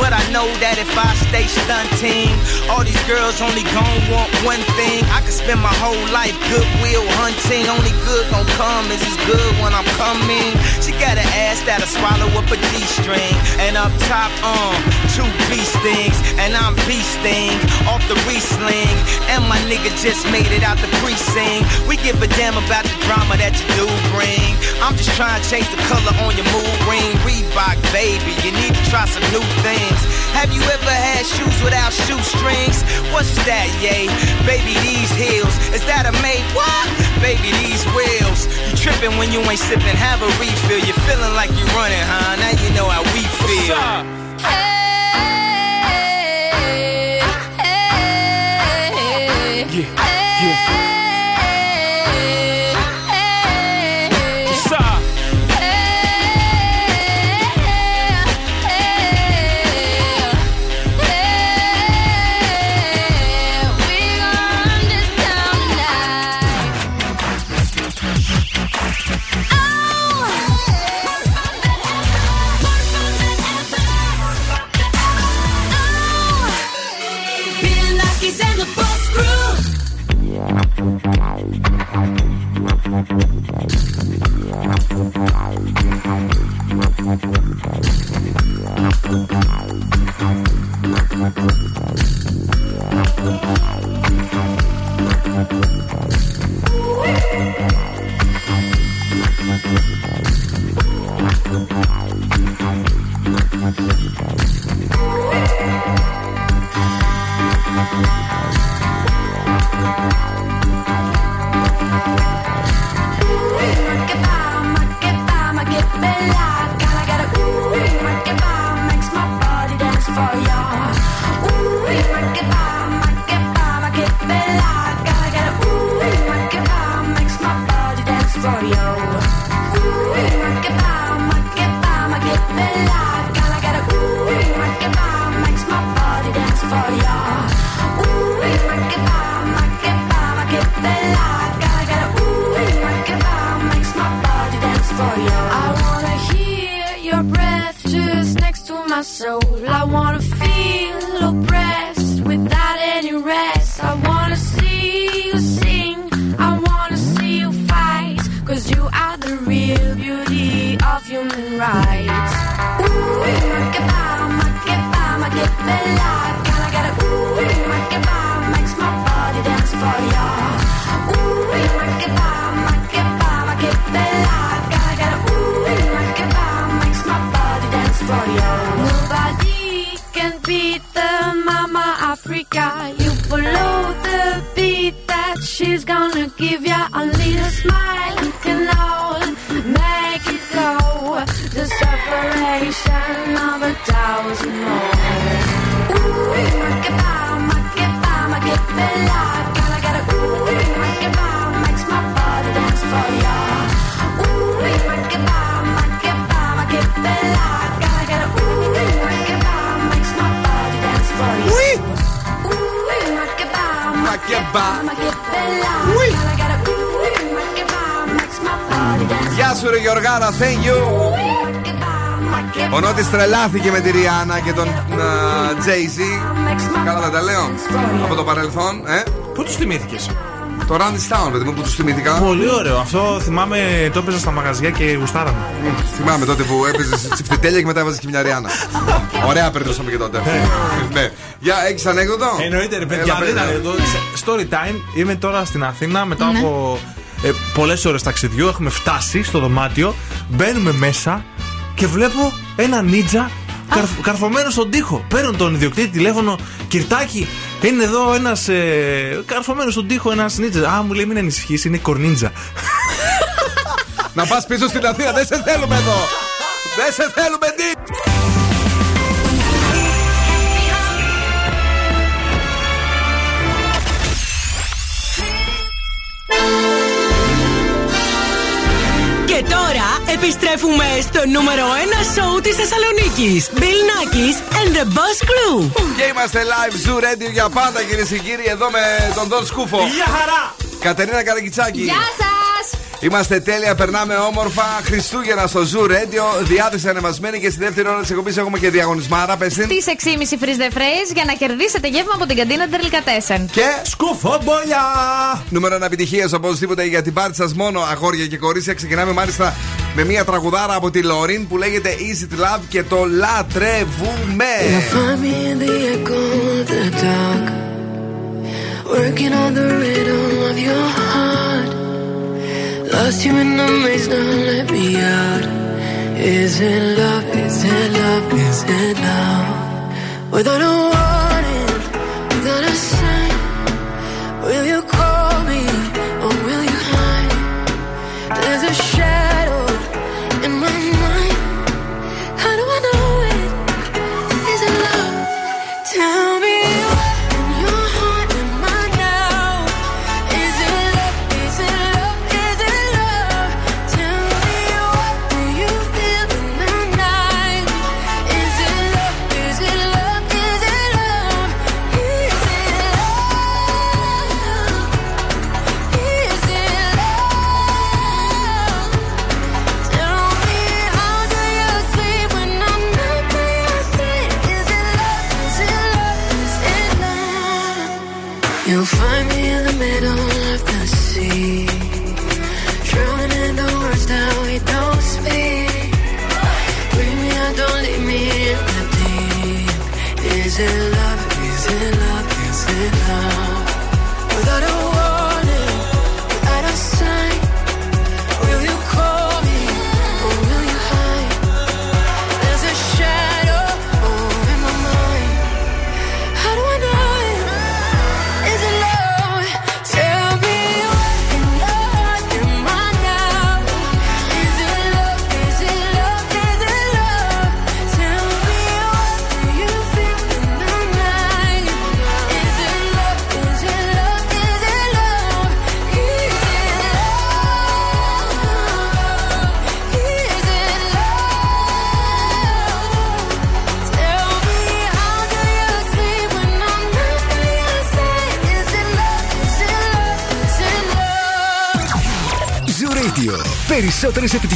But I know that if I stay stunting, all these girls only gon' want one thing. I could spend my whole life goodwill hunting. Only good gon' come is good when I'm coming. She got an ass that'll swallow up a G string. And up top, um, two beast things. And I'm beast thing off the re-sling. And my nigga just made it out the precinct. We give a damn about the drama that you do bring. I'm just trying to change the color on your mood ring. Reebok, baby, you need to try some new things. Have you ever had shoes without shoestrings? What's that, yay? Baby, these heels. Is that a made what? Baby, these wheels. You tripping when you ain't sipping, have a refill. You're feeling like you're running, huh? Now you know how we feel. What's I'm not going to right. Dance Γεια σου, ρε Γιωργάρα, thank you. Ο Νότης τρελάθηκε με τη Ριάννα και τον uh, Jay-Z. Καλά δεν τα λέω. Από το παρελθόν, ε. Πού τους θυμήθηκες; Το Randy Town, παιδί μου, που τους θυμήθηκα. Πολύ ωραίο. Αυτό θυμάμαι το έπαιζα στα μαγαζιά και γουστάραμε. Θυμάμαι τότε που έπαιζε τσιφτιτέλια και μετά έβαζες και μια Ριάννα. Ωραία περνούσαμε και τότε. Ναι. Για έχεις ανέκδοτο; Εννοείται, ρε παιδιά. Έλα, δεν παιδιά. ήταν εδώ. Story time. Είμαι τώρα στην Αθήνα μετά Ναι. από ε, πολλές ώρες ταξιδιού. Έχουμε φτάσει στο δωμάτιο. Μπαίνουμε μέσα και βλέπω ένα νίτζα καρφ- καρφωμένο στον τοίχο. Παίρνω τον ιδιοκτήτη τηλέφωνο. Κυρτάκι, είναι εδώ ένας. Ε, καρφωμένος στον τοίχο ένας νίτζα. Α, μου λέει μην ανησυχείς, είναι κορνίτζα. Να πας πίσω στην Αθήνα, δεν σε θέλουμε εδώ. Δεν σε θέλουμε, τι. Επιστρέφουμε στο νούμερο 1 σοου της Θεσσαλονίκης. Bill Nackis and the Boss Crew. Και είμαστε live Zoo Radio για πάντα κυρίες και κύριοι εδώ με τον Δον Σκούφο. Γεια χαρά! Κατερίνα Καραγκιτσάκη. Γεια σας! Είμαστε τέλεια, περνάμε όμορφα. Χριστούγεννα στο Zoo Radio. Διάθεση ανεβασμένη και στη δεύτερη ώρα της εκπομπής έχουμε και διαγωνισμάρα. Πες την. Στι 6.30 freeze the phrase για να κερδίσετε γεύμα από την καντίνα Τερλικατέσεν. Και Σκουφομπολιά! νούμερο ένα επιτυχία οπωσδήποτε για την πάρτι σας μόνο αγόρια και κορίτσια. Ξεκινάμε μάλιστα με μια τραγουδάρα από τη Λωρίν που λέγεται Easy to Love και το λατρεύουμε. Working on the rhythm of your heart. Lost you in the maze, now let me out. Is it love? Is it love? Is it love? Without a warning, without a sign, will you call?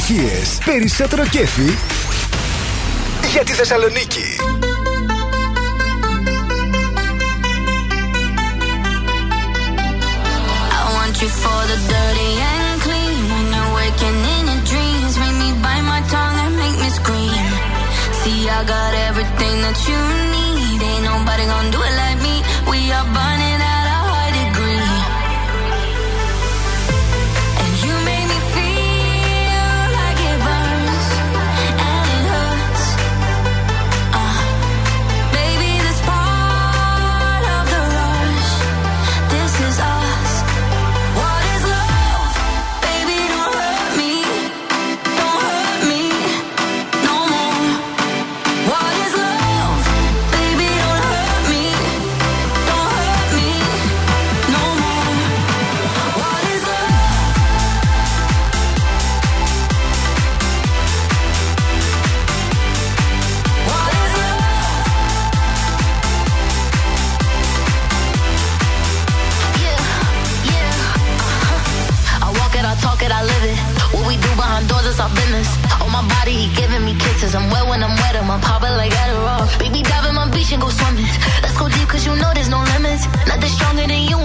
επιτυχίες, περισσότερο κέφι για τη Θεσσαλονίκη. I want you for the dirty and clean When you're waking in your dreams Make me bite my tongue and make me scream See I got everything that you need body, he giving me kisses. I'm wet when I'm wet, I'm popping like Adderall. Baby, dive in my beach and go swimming. Let's go deep, cause you know there's no limits. Nothing stronger than you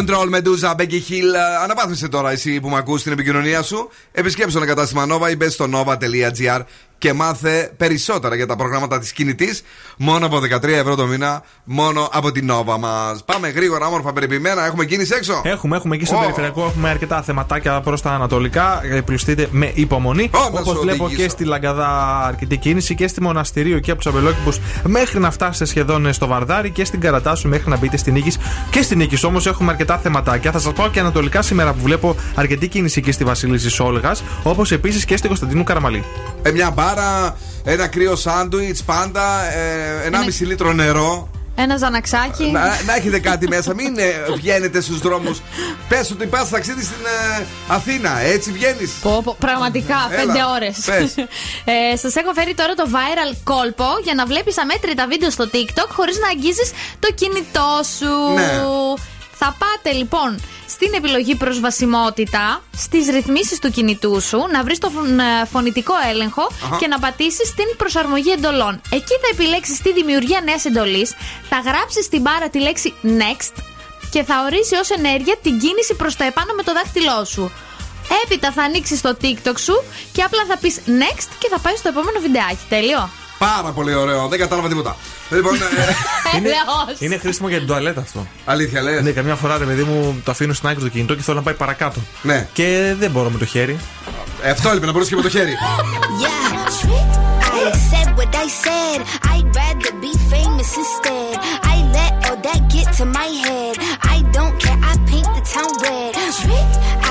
Control με ντούζα Becky Hill. Ε, Αναπάθησε τώρα εσύ που με ακούς στην επικοινωνία σου. Επισκέψου ένα κατάστημα Nova ή μπες στο nova.gr και μάθε περισσότερα για τα προγράμματα της κινητής. Μόνο από 13 ευρώ το μήνα, μόνο από την Nova μας. Πάμε γρήγορα, όμορφα, περιποιημένα. Έχουμε κίνηση έξω; Έχουμε, έχουμε εκεί στο Ω. περιφερειακό έχουμε αρκετά θεματάκια προς τα ανατολικά. Ε, Πλουστείτε με υπομονή. Ω, να Όπως σου βλέπω οδηγήσω. και στη Λαγκαδά αρκετή κίνηση και στη Μοναστηρίου και από τους Αμπελόκηπους μέχρι να φτάσετε σχεδόν στο Βαρδάρι και στην Καρατάσου μέχρι να μπείτε στην Νίκης. Και στην Νίκης όμως έχουμε αρκετά θεματάκια. Θα σας πω και ανατολικά σήμερα που βλέπω αρκετή κίνηση και στη Βασίλισσα Όλγας. Όπως επίσης και στη Κωνσταντίνου Καραμαλή. Ε, μια μπάρα, ένα κρύο σάντουιτς, πάντα, ε, ένα μισή λίτρο νερό. Ένα ζαναξάκι. Να, να έχετε κάτι μέσα, μην ε, βγαίνετε στους δρόμους. Πες ότι πας ταξίδι στην ε, Αθήνα, έτσι βγαίνεις. Πω, πω, πραγματικά, Έλα, πέντε ώρες. πες. ε, Σας έχω φέρει τώρα το viral κόλπο για να βλέπεις αμέτρητα βίντεο στο TikTok χωρίς να αγγίζεις το κινητό σου. Ναι. Θα πάτε λοιπόν στην επιλογή προσβασιμότητα, στις ρυθμίσεις του κινητού σου, να βρεις το φων- ε, φωνητικό έλεγχο Αχα. και να πατήσεις στην προσαρμογή εντολών. Εκεί θα επιλέξεις τη δημιουργία νέας εντολής, θα γράψεις στην μπάρα τη λέξη next και θα ορίσει ως ενέργεια την κίνηση προς τα επάνω με το δάχτυλό σου. Έπειτα θα ανοίξεις το TikTok σου και απλά θα πεις next και θα πάει στο επόμενο βιντεάκι. Τέλειο. Πάρα πολύ ωραίο, δεν κατάλαβα τίποτα. Λοιπόν, ε, είναι, Έλεος. είναι χρήσιμο για την τουαλέτα αυτό. Αλήθεια λες. Ναι, καμιά φορά ρε παιδί μου το αφήνω στην άκρη το κινητό και θέλω να πάει παρακάτω. Ναι. Και δεν μπορώ με το χέρι. αυτό έλειπε να μπορούσε και με το χέρι. Yeah,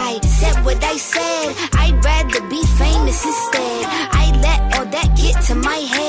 I said what I said. I'd rather be famous instead. I let all that get to my head.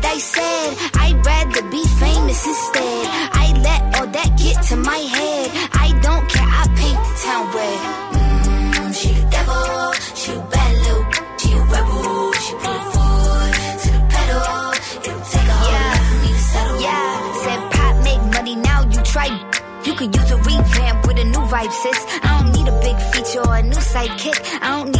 What I said. I'd rather be famous instead. I let all that get to my head. I don't care. I paint the town red. Mm, she the devil. She a bad little. She a rebel. She put her foot to the pedal. It'll take a whole lot to settle. Yeah. Said pop make money now. You try. You could use a revamp with a new vibe, sis. I don't need a big feature or a new sidekick. I don't need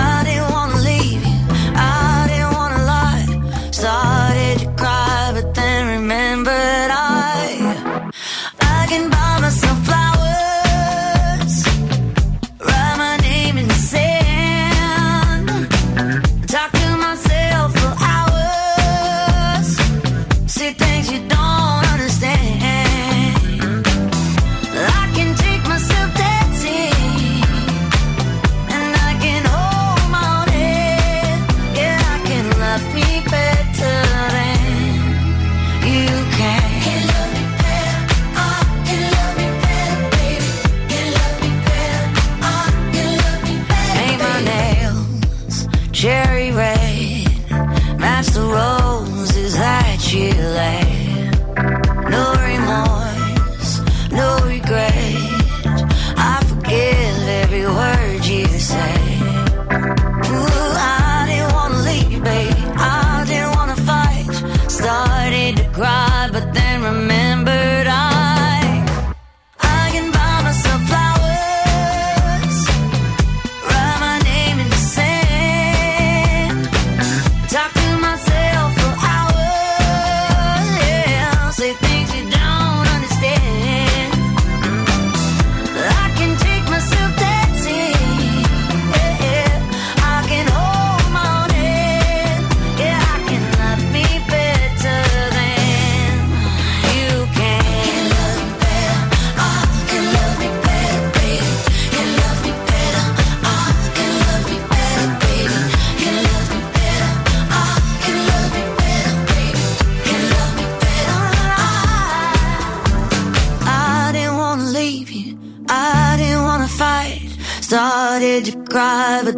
The roses that you laid.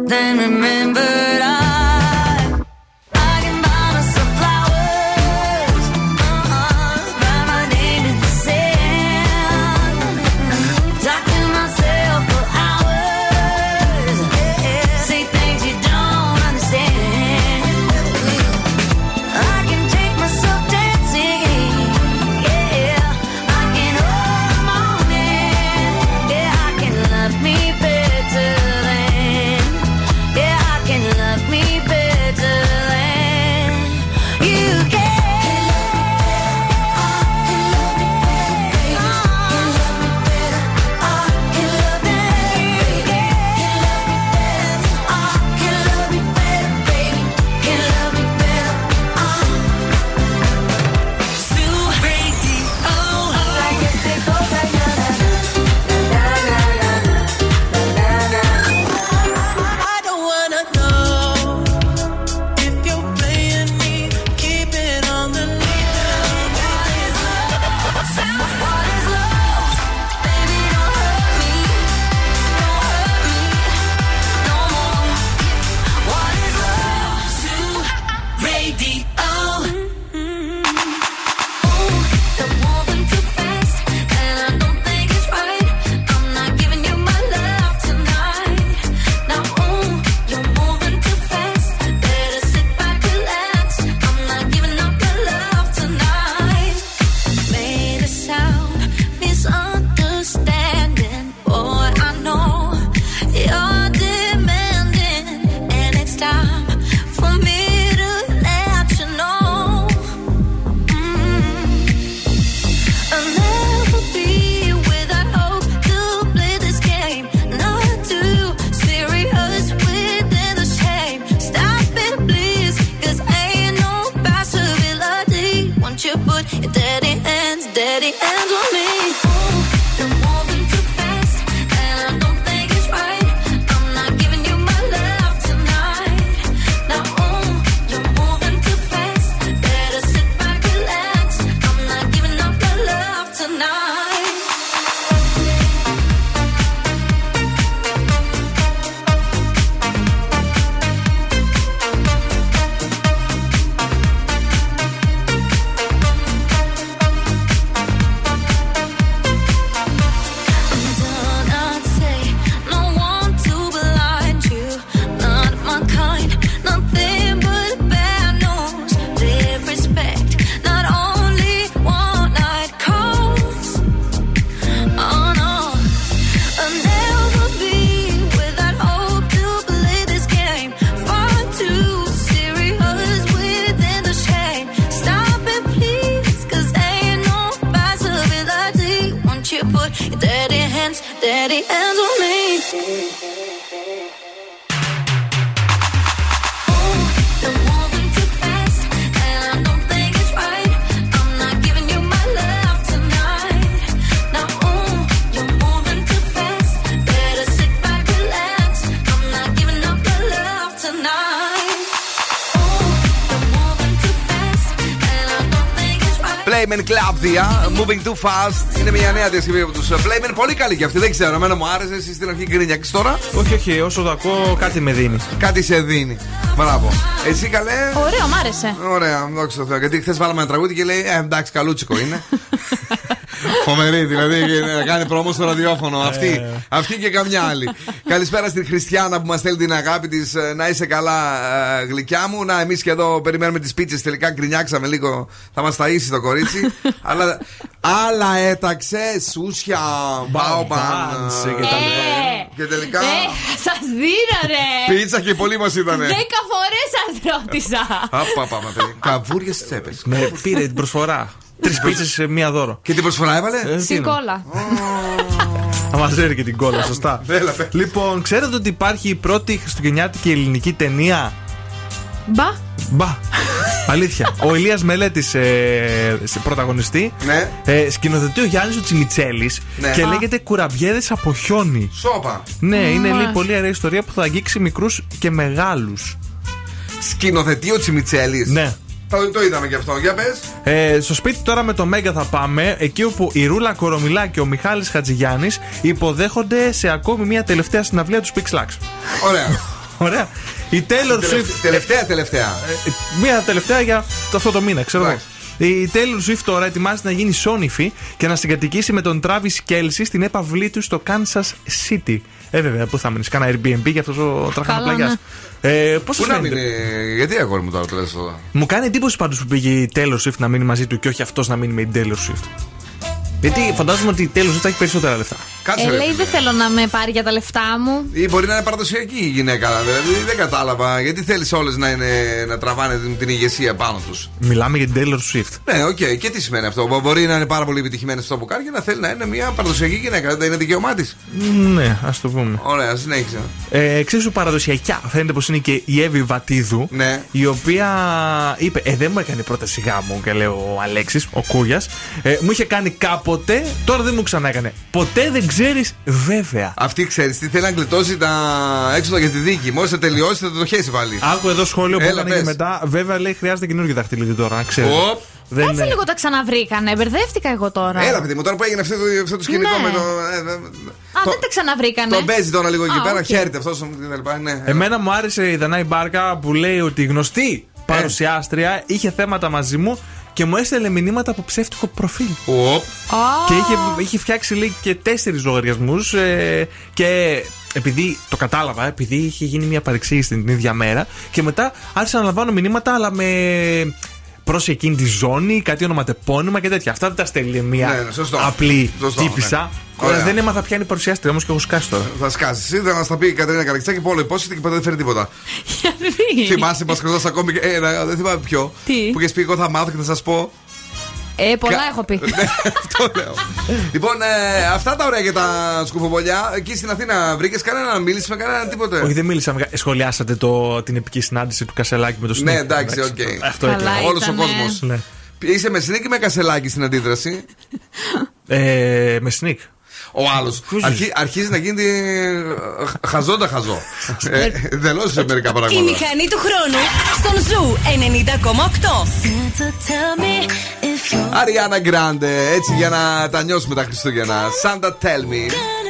then remember steady and Playmen Club Dia, Moving Too Fast. Είναι μια νέα διασκευή από τους Playmen. Πολύ καλή και αυτή, δεν ξέρω. Εμένα μου άρεσε. Εσύ στην αρχή γκρίνιαξες τώρα. Όχι, όχι, όσο το ακούω κάτι με δίνει. Κάτι σε δίνει. Μπράβο. Εσύ καλέ. Ωραίο, μ' άρεσε. Ωραία, δόξα τω Θεώ. Γιατί χθες βάλαμε ένα τραγούδι και λέει ε, εντάξει, καλούτσικο είναι. Φοβερή, δηλαδή να κάνει πρόμο στο ραδιόφωνο. Αυτή, αυτή και καμιά άλλη. Καλησπέρα στην Χριστιανά που μας στέλνει την αγάπη της. Να είσαι καλά, ε, γλυκιά μου. Να, εμείς και εδώ περιμένουμε τις πίτσες. Τελικά γκρινιάξαμε λίγο. Θα μας ταΐσει το κορίτσι. Αλλά άλλα έταξε, σούσια, μπάομπαν. και τα Ε, Και τελικά. Ε, σας δίνω ρε! Πίτσα και πολύ μας ήτανε. Δέκα φορές σας ρώτησα. Απαπα, παιδί. Καβούρια στι τσέπε. Με πήρε την προσφορά. Τρεις πίτσες σε μία δώρο. Και την προσφορά έβαλε; Ε, τι είναι; Σικόλα. Θα μαζέρει και την κόλλα, σωστά. Έλα, πες. λοιπόν, ξέρετε ότι υπάρχει η πρώτη χριστουγεννιάτικη ελληνική ταινία; Μπα. Μπα. Αλήθεια. Ο Ηλίας Μελέτης ε, σε πρωταγωνιστή. Ναι. Ε, σκηνοθετεί ο Γιάννης ο Τσιμιτσέλης Ναι. και Α. λέγεται Κουραμπιέδες από χιόνι. Σόπα. Ναι, είναι Μμμ. λέει, πολύ ωραία ιστορία που θα αγγίξει μικρούς και μεγάλους. Σκηνοθετεί ο Τσιμιτσέλη. Ναι. Το, το είδαμε και αυτό. Για πες. Ε, στο σπίτι τώρα με το Μέγκα θα πάμε, εκεί όπου η Ρούλα Κορομιλά και ο Μιχάλης Χατζηγιάννης υποδέχονται σε ακόμη μια τελευταία συναυλία τους Speak Slacks. Ωραία. Ωραία. Η Taylor Τελευ- Swift. Τελευταία, τελευταία. Ε, Μία τελευταία για το- αυτό το μήνα, ξέρω εγώ. Η Taylor Swift τώρα ετοιμάζεται να γίνει σόνιφη και να συγκατοικήσει με τον Travis Kelsey στην έπαυλή του στο Kansas City. Ε, βέβαια, πού θα μείνεις, κάνα Airbnb για αυτός ο τραχανό Καλά, πλαγιά. Ε, Πώς Πού να μείνει. Γιατί αγόρι μου τώρα το λες αυτό. Μου κάνει εντύπωση πάντως που πήγε η Taylor Swift να μείνει μαζί του και όχι αυτός να μείνει με την Taylor Swift. Γιατί φαντάζομαι ότι η Taylor Swift θα έχει περισσότερα λεφτά. Κάτσε Ε, ρε. λέει δεν θέλω να με πάρει για τα λεφτά μου. Ή μπορεί να είναι παραδοσιακή η γυναίκα. Δηλαδή δεν κατάλαβα. Γιατί θέλεις όλες να, είναι, να τραβάνε την, την ηγεσία πάνω τους; Μιλάμε για την Taylor Swift. Ναι, οκ. Και τι σημαίνει αυτό; Μπο- Μπορεί να είναι πάρα πολύ επιτυχημένη σε αυτό που κάνει και να θέλει να είναι μια παραδοσιακή γυναίκα. Δεν είναι δικαίωμά της. Ναι, ας το πούμε. Ωραία, συνέχισε. Ε, εξίσου παραδοσιακά φαίνεται πως είναι και η Εύη Βατίδου. Ναι. Η οποία είπε: Ε, δεν μου έκανε πρόταση γάμου, και λέει ο Αλέξης, ο Κούγιας. Ε, μου είχε κάνει κάποτε, τώρα δεν μου ξανά έκανε. Ποτέ δεν ξέρεις βέβαια. Αυτή ξέρεις τι θέλει να γλιτώσει τα έξοδα για τη δίκη. Μόλις θα τελειώσει θα το χέσει πάλι. Άκου εδώ σχόλιο που Έλα, έκανε και πες. μετά. Βέβαια λέει χρειάζεται καινούργιο δαχτυλίδι τώρα, να ξέρεις. Οπ. Δεν Κάτσε είναι- λίγο τα ξαναβρήκανε. Μπερδεύτηκα εγώ τώρα. Έλα, παιδί μου, τώρα που έγινε αυτό το, αυτό το σκηνικό Ναι. με το. ε, ε, Α, δεν τα ξαναβρήκανε. Τον παίζει τώρα λίγο εκεί Α, πέρα, οκ. χαίρεται αυτός. Ναι. Εμένα μου άρεσε η Δανάη Μπάρκα που λέει ότι η γνωστή Ε. παρουσιάστρια είχε θέματα μαζί μου και μου έστελνε μηνύματα από ψεύτικο προφίλ. Οπ. Και είχε, είχε φτιάξει λέει και τέσσερις λογαριασμούς και επειδή το κατάλαβα, επειδή είχε γίνει μια παρεξήγηση την ίδια μέρα και μετά άρχισα να λαμβάνω μηνύματα αλλά με προς εκείνη τη ζώνη, κάτι ονοματεπώνυμα και τέτοια. Αυτά δεν τα στέλνει μια Ναι, ναι, σωστό. απλή Σωστό, τύπησα. ναι. Ωραία, Ωραία. δεν έμαθα ποια είναι η παρουσιάστρια όμως και έχω σκάσει τώρα. Θα σκάσεις. Εσύ θα μας τα πει η Κατερίνα Καρεξάκη που όλο υπόσχεται και ποτέ δεν φέρει τίποτα. Γιατί. Θυμάσαι, μας χρωστά ακόμη και ένα, δεν θυμάμαι ποιο. Τι; Που είχες πει: Εγώ θα μάθω και θα σας πω. Ε, πολλά Κα... έχω πει. Ναι, αυτό λέω. λοιπόν, ε, αυτά τα ωραία για τα σκουφοβολιά. Εκεί στην Αθήνα βρήκες κανένα, να μίλησες με κανέναν τίποτε; Όχι, δεν μίλησα. Σχολιάσατε το, την επική συνάντηση του Κασελάκη με το Snik. Ναι, εντάξει, OK. Okay. Αυτό Καλά ήταν. Όλος ο κόσμος. Ναι. Είσαι με Snik ή με Κασελάκη στην αντίδραση; ε, με Snik. Ο άλλος. Αρχί, αρχίζει να γίνεται ε, χαζόντα χαζό. Ε, εντελώς σε μερικά πράγματα. Η μηχανή του χρόνου στον Zoo 90,8. Ariana Grande, έτσι για να τα νιώσουμε τα Χριστούγεννα. Santa Tell Me.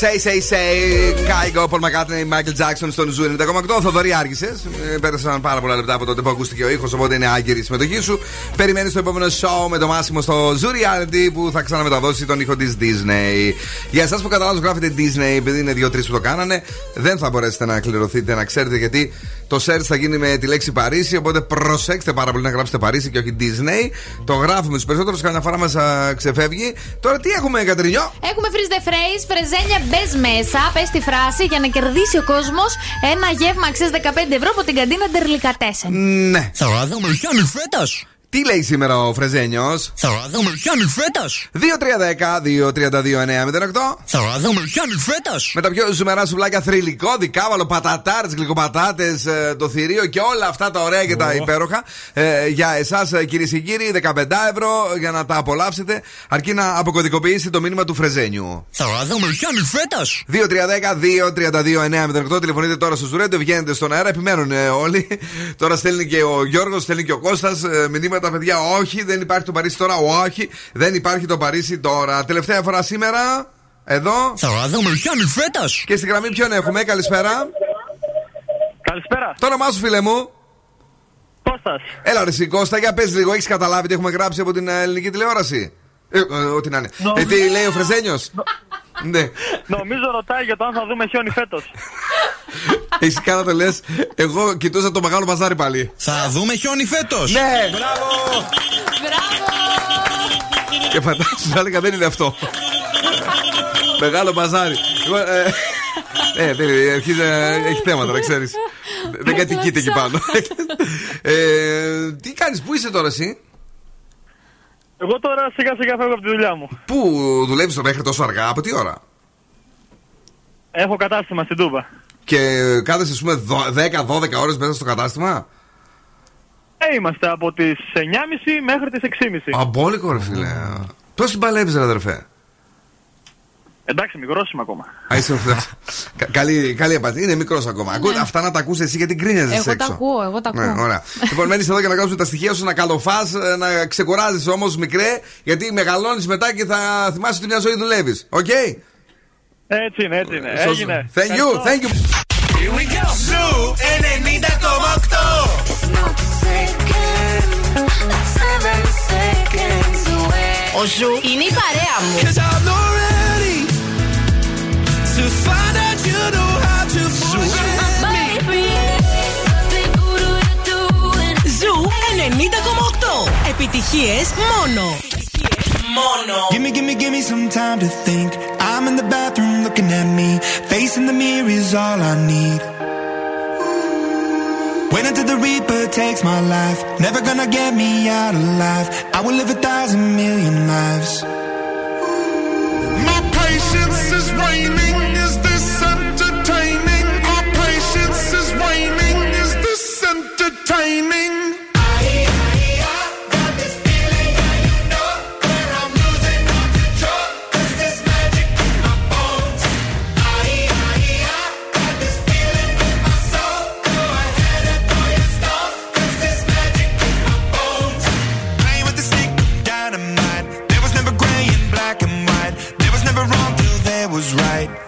Say, say, say. Kygo, Paul McCartney, Michael Jackson στον Zoo 90,8. Θοδωρή, άργησες. Πέρασαν πάρα πολλά λεπτά από τότε που ακούστηκε ο ήχος, οπότε είναι άκυρη η συμμετοχή σου. Περιμένεις το επόμενο show με το Μάσιμο στο Zoo Reality που θα ξαναμεταδώσει τον ήχο της Disney. Για εσάς που κατά λάθος γράφετε Disney, επειδή είναι δύο-τρεις που το κάνανε, δεν θα μπορέσετε να κληρωθείτε, να ξέρετε γιατί το search θα γίνει με τη λέξη Παρίσι. Οπότε προσέξτε πάρα πολύ να γράψετε Παρίσι και όχι Disney. Το γράφουμε στους περισσότερους, καμιά φορά μας ξεφεύγει. Τώρα τι έχουμε, Κατρινιό; Έχουμε freeze the phrase, φρεζένια μπες μέσα, πες τη φράση για να κερδίσει ο κόσμος ένα γεύμα αξίας 15 ευρώ από την καντίνα Ντερλικατέσεν. Ναι. Θα δούμε ποιον είναι φέτος. Τι λέει σήμερα ο Φρεζένιος; Θα δούμε ποιον είναι φέτος. 2-3-10-2-32-9-08. Θα δούμε ποιον είναι φέτος. Με τα πιο ζουμερά σουβλάκια θρηλυκό, δικάβαλο, πατατάρε, γλυκοπατάτες, το θηρίο και όλα αυτά τα ωραία και τα υπέροχα. Ε, για εσάς, κυρίε και κύριοι, 15 ευρώ για να τα απολαύσετε, αρκεί να αποκωδικοποιήσετε το μήνυμα του Φρεζένιου. Θα δούμε ποιον είναι φέτος. 2-3-10-2-32-9-08. Τηλεφωνείτε τώρα στο Ζουρέντο, βγαίνετε στον αέρα, επιμένουν ε, όλοι. Τώρα στέλνει και ο Γιώργος, στέλνει και ο Κώστας ε, μηνύματα, παιδιά. Όχι, δεν υπάρχει το Παρίσι τώρα. Όχι, δεν υπάρχει το Παρίσι τώρα. Τελευταία φορά σήμερα. Εδώ. Θα δούμε ποιον είναι φέτος. Και στη γραμμή ποιον έχουμε, καλησπέρα. Καλησπέρα. Το όνομά σου, φίλε μου. Κώστας. Έλα, ρε, εσύ, Κώστα, για πες λίγο, έχεις καταλάβει τι έχουμε γράψει από την ε, ελληνική τηλεόραση; Ε, ε, ό,τι να είναι. Ε, τι λέει ο Φρεζένιος; Ναι. Νομίζω ρωτάει για το αν θα δούμε χιόνι φέτος. Έχει κάνα το λες. Εγώ κοιτούσα το μεγάλο μαζάρι πάλι. Θα δούμε χιόνι φέτος. Ναι, μπράβο! Και φαντάσου, θα έλεγα δεν είναι αυτό. Μεγάλο μαζάρι. Λοιπόν, ε, Ε, δεν αρχίζει να έχει θέματα, να ξέρεις. Δεν κατοικείται εκεί πάνω. Ε, Τι κάνεις, πού είσαι τώρα εσύ, Εγώ τώρα σιγά σιγά φεύγω από τη δουλειά μου. Πού δουλεύεις μέχρι τόσο αργά, από τι ώρα; Έχω κατάστημα στην Τούμπα. Και κάθεσαι, ας πούμε, 10-12 ώρες μέσα στο κατάστημα; Ε, είμαστε από τις 9.30 μέχρι τις 6.30. Αμπόλικο, ρε φίλε. Πώς την παλεύεις, ρε αδερφέ; Εντάξει, μικρός είμαι ακόμα. Α, είσαι Κα- καλή, καλή απαντή. Είναι μικρός ακόμα. Ακού- Αυτά να τα ακούσει εσύ γιατί γκρίνιαζες Εγώ τα έξω. ακούω, εγώ τα ακούω. Ναι, ωραία. λοιπόν, μένεις εδώ για να κάνουμε τα στοιχεία σου, να καλοφάς, να ξεκουράζεις όμως μικρέ, γιατί μεγαλώνεις μετά και θα θυμάσαι ότι μια ζωή δουλεύεις. Οκ; Έτσι είναι, έτσι είναι. Σωστό. Έγινε. Thank you, thank you. Here we go. Zoo 90,8. Ο Ζου είναι η παρέα μου. Επιτυχίες μόνο. Μόνο. Give me, give me, give me some time to think. I'm in the bathroom looking at me. Facing the mirror is all I need. Wait until the Reaper takes my life. Never gonna get me out alive. I will live a thousand million lives. entertaining? right.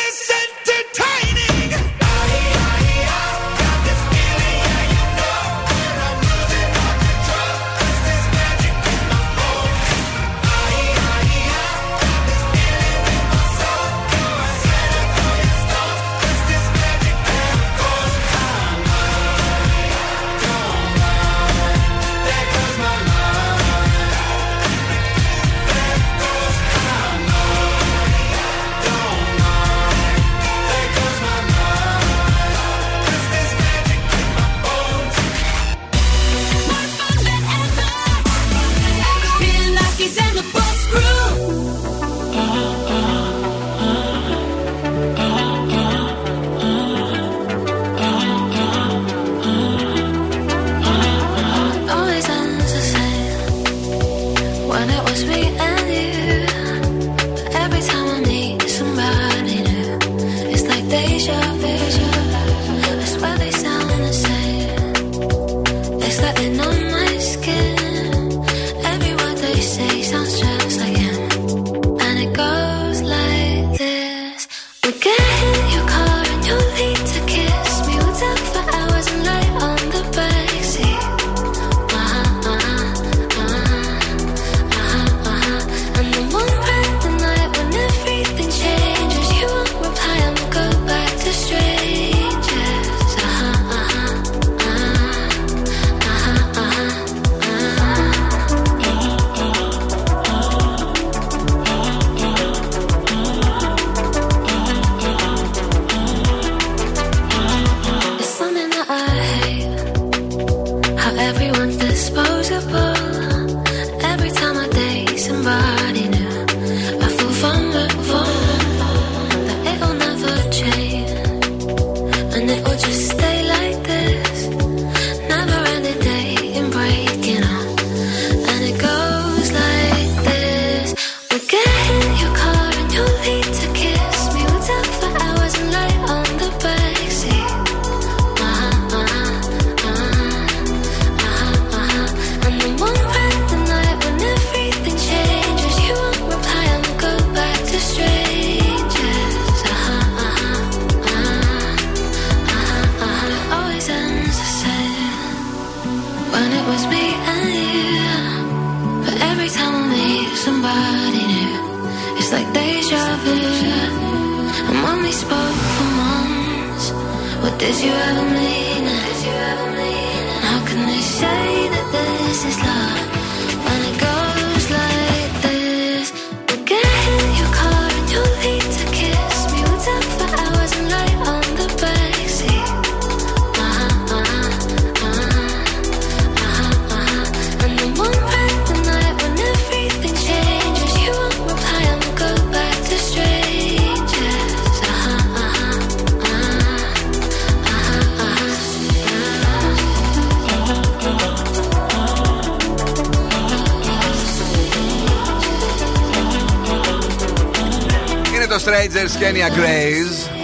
Είναι το Strangers Kenya Grace.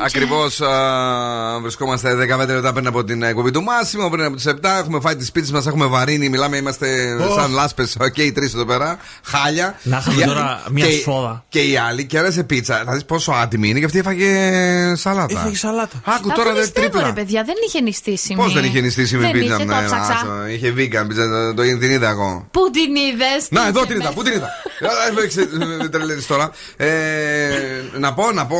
Ακριβώ βρισκόμαστε 15 λεπτά πριν από την εκπομπή του Μάσιμο, πριν από τι 7. Έχουμε φάει τι πίτσε μα, έχουμε βαρύνει, μιλάμε, είμαστε Ω. σαν λάσπε και οι τρει εδώ πέρα. Χάλια. Να είχαμε Για- τώρα μια και- σφόδα. Και οι άλλοι και άρεσε πίτσα. Θα δει πόσο άτιμη είναι και αυτή έφαγε σαλάτα. Έφαγε σαλάτα. Άκου Αφού τώρα δεν νηστεύω, τρίπλα. ρε παιδιά, δεν είχε νηστήσιμη. Πώ δεν είχε νηστήσει με Δεν πίτσα, είχε, το ναι, ψάξα. άσο, Είχε vegan πίτσα, το- το την είδα εγώ. Πού την είδε. Να, εδώ την είδα, πού την είδα. Ε, Με εξε- με τρελαίνεις τώρα. Ε, Να πω, να πω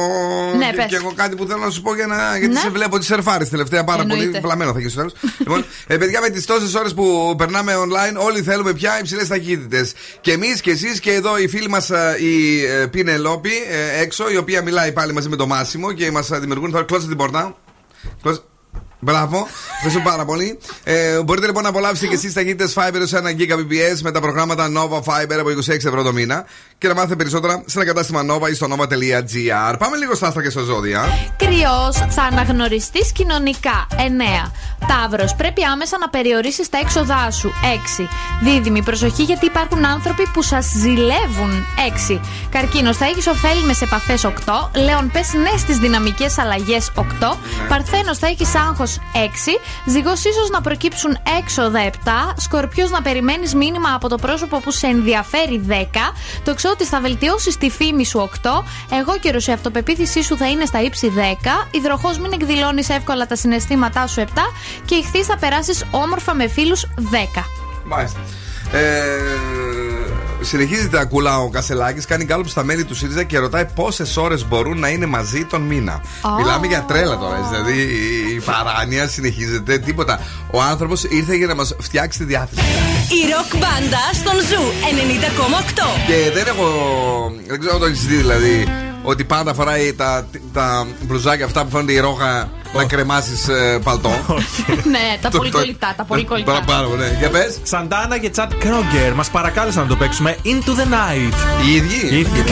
Ναι, και- πες. και εγώ κάτι που θέλω να σου πω για να, γιατί Ναι. σε βλέπω ότι σερφάρεις τελευταία πάρα Εννοείται. πολύ. Πλαμμένο θα γίνει στο τέλο. λοιπόν, ε, παιδιά, με τις τόσες ώρες που περνάμε online, όλοι θέλουμε πια υψηλές ταχύτητες. Και εμείς και εσείς και εδώ η φίλη μας η ε, Πινελόπη ε, έξω, η οποία μιλάει πάλι μαζί με το Μάσιμο και μας δημιουργούν. Θα κλώσετε την πόρτα. Κλώσ- Μπράβο, ευχαριστώ πάρα πολύ. Ε, μπορείτε λοιπόν να απολαύσετε και εσείς ταχύτητε Fiber σε 1 GBps με τα προγράμματα Nova Fiber από 26 ευρώ το μήνα και να μάθετε περισσότερα σε ένα κατάστημα Nova ή στο nova.gr. Πάμε λίγο στα άστρα και στα ζώδια. Κρυός, θα αναγνωριστείς κοινωνικά. 9. Ταύρος, πρέπει άμεσα να περιορίσεις τα έξοδά σου. 6. Δίδυμη, προσοχή γιατί υπάρχουν άνθρωποι που σας ζηλεύουν. 6. Καρκίνος, θα έχεις ωφέλιμε επαφές. 8. Λέων, πες ναι στις δυναμικές αλλαγές. 8. Παρθένος, θα έχεις άγχος. 6. Ζυγό, ίσω να προκύψουν έξοδα. 7. Σκορπιό, να περιμένει μήνυμα από το πρόσωπο που σε ενδιαφέρει. 10. Το ότι θα βελτιώσει τη φήμη σου 8. Εγώ καιρο η αυτοπεποίθησή σου θα είναι στα ύψη 10. Υδροχό, μην εκδηλώνει εύκολα τα συναισθήματά σου 7. Και ηχθεί θα περάσει όμορφα με φίλου 10. Μάλιστα. Ε, συνεχίζει τα κούλα ο Κασελάκης, κάνει κάλυψη στα μέλη του ΣΥΡΙΖΑ και ρωτάει πόσες ώρες μπορούν να είναι μαζί τον μήνα. Α. Μιλάμε για τρέλα τώρα, έτσι, δηλαδή η παράνοια συνεχίζεται, τίποτα. Ο άνθρωπος ήρθε για να μας φτιάξει τη διάθεση. Η ροκ μπάντα στον Zoo 90,8. Και δεν έχω. Δεν ξέρω αν το έχεις δει δηλαδή. Ότι πάντα φοράει τα, τα μπλουζάκια αυτά που φαίνονται η ρόγα να κρεμάσεις παλτό. ναι, τα Το- πολύ το- κολλητά, τα πολύ κολλητά. Παραπάνω, ναι. Για πες. Santana και Chad Kroeger μας παρακάλεσαν να το παίξουμε Into the Night. Οι ίδιοι. Οι ίδιοι.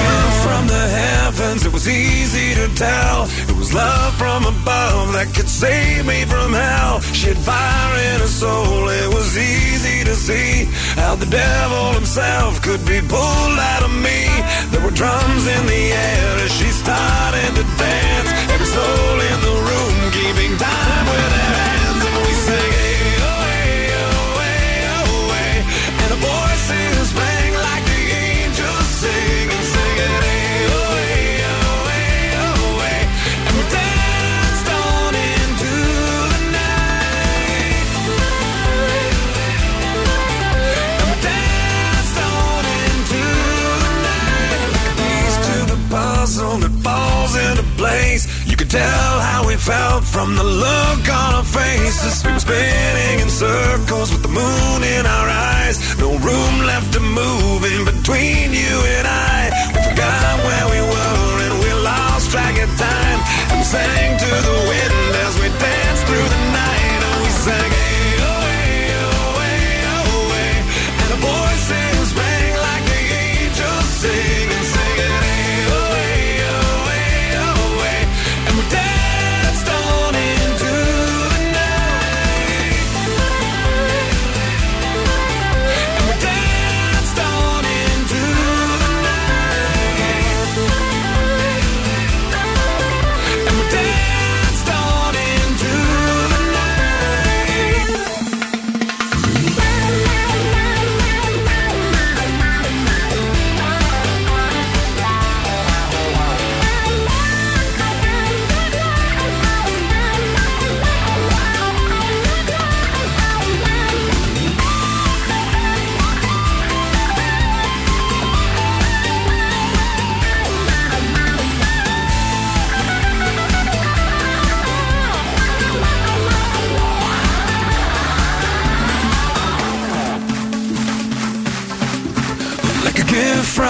From the heavens, it was easy to tell. It was love from above that could save me from hell. She had fire in her soul, it was easy see how the devil himself could be pulled out of me. There were drums in the air as she started to dance. Every soul in the room tell how we felt from the look on our faces. We were spinning in circles with the moon in our eyes. No room left to move in between you and I. We forgot where we were and we lost track of time. And sang to the wind as we danced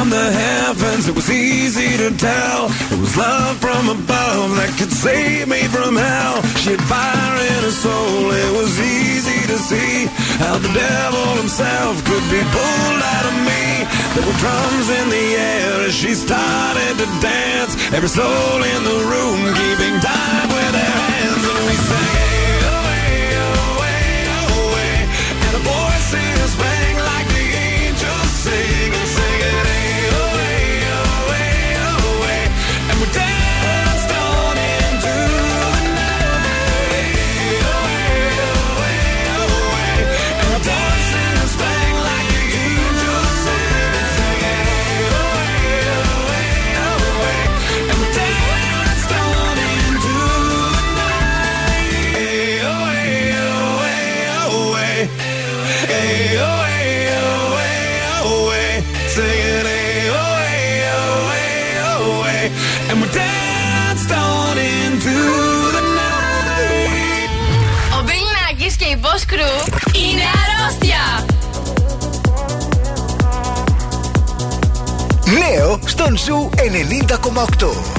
from the heavens, it was easy to tell. It was love from above that could save me from hell. She had fire in her soul, it was easy to see how the devil himself could be pulled out of me. There were drums in the air as she started to dance. Every soul in the room keeping time with their hands, and we sang. 90,8.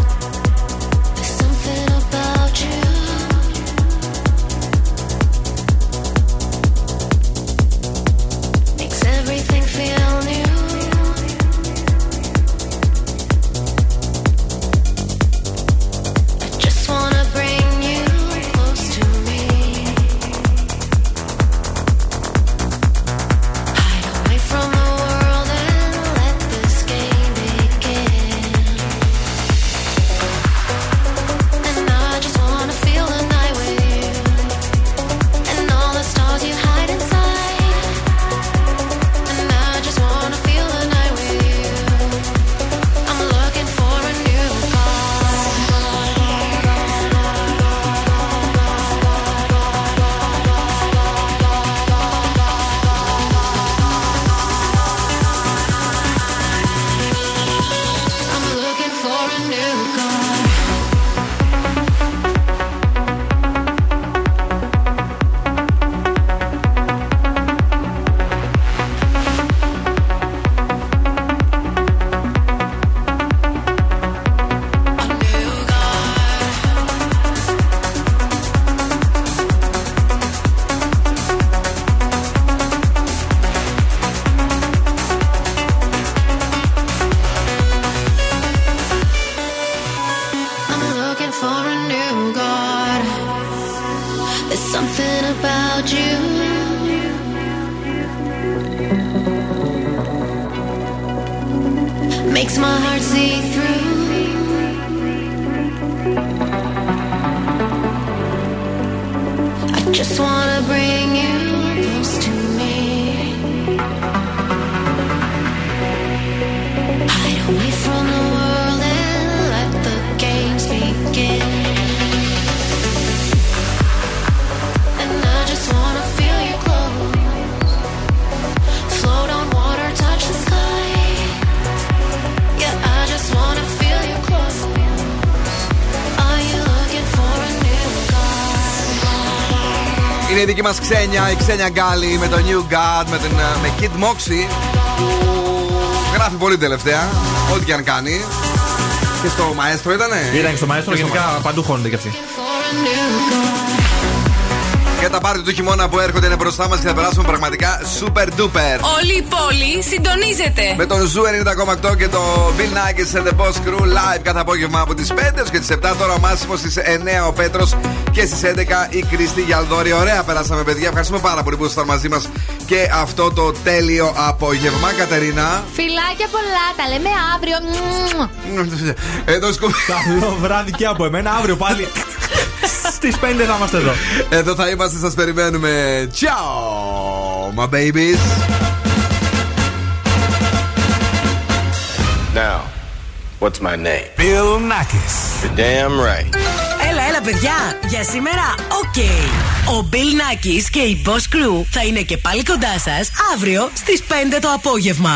Μας Ξένια, η Ξένια Γκάλι με το New God, με, την, ε, με Kid Moxie που γράφει πολύ τελευταία, ό,τι και αν κάνει. Και στο μαέστρο ήτανε; Ήταν και στο μαέστρο, Και στο γενικά μαέστρο. παντού χώνεται κι αυτή. Και τα πάρτι του χειμώνα που έρχονται είναι μπροστά μας και θα περάσουμε πραγματικά super duper. Όλη η πόλη συντονίζεται. Με τον Zoo 90,8 και το Bill Nakis and the Boss Crew live κάθε απόγευμα από τις 5 έως και τις 7. Τώρα ο Μάσιμο στις 9 ο Πέτρος και στις 11 η Κρίστη Γιαλδόρη. Ωραία, περάσαμε, παιδιά. Ευχαριστούμε πάρα πολύ που ήσασταν μαζί μας και αυτό το τέλειο απόγευμα. Κατερίνα. Φιλάκια πολλά, τα λέμε αύριο. Μμμ. Εδώ σκοπ... Καλό βράδυ και από εμένα. Αύριο πάλι στις 5 θα είμαστε εδώ. Εδώ θα είμαστε, σας περιμένουμε. Ciao, my babies. Now, what's my name? Bill Nakis. You're damn right. Έλα, έλα, παιδιά. Για σήμερα, οκ. Ο Bill Nakis και η Boss Crew θα είναι και πάλι κοντά σας αύριο στις 5 το απόγευμα.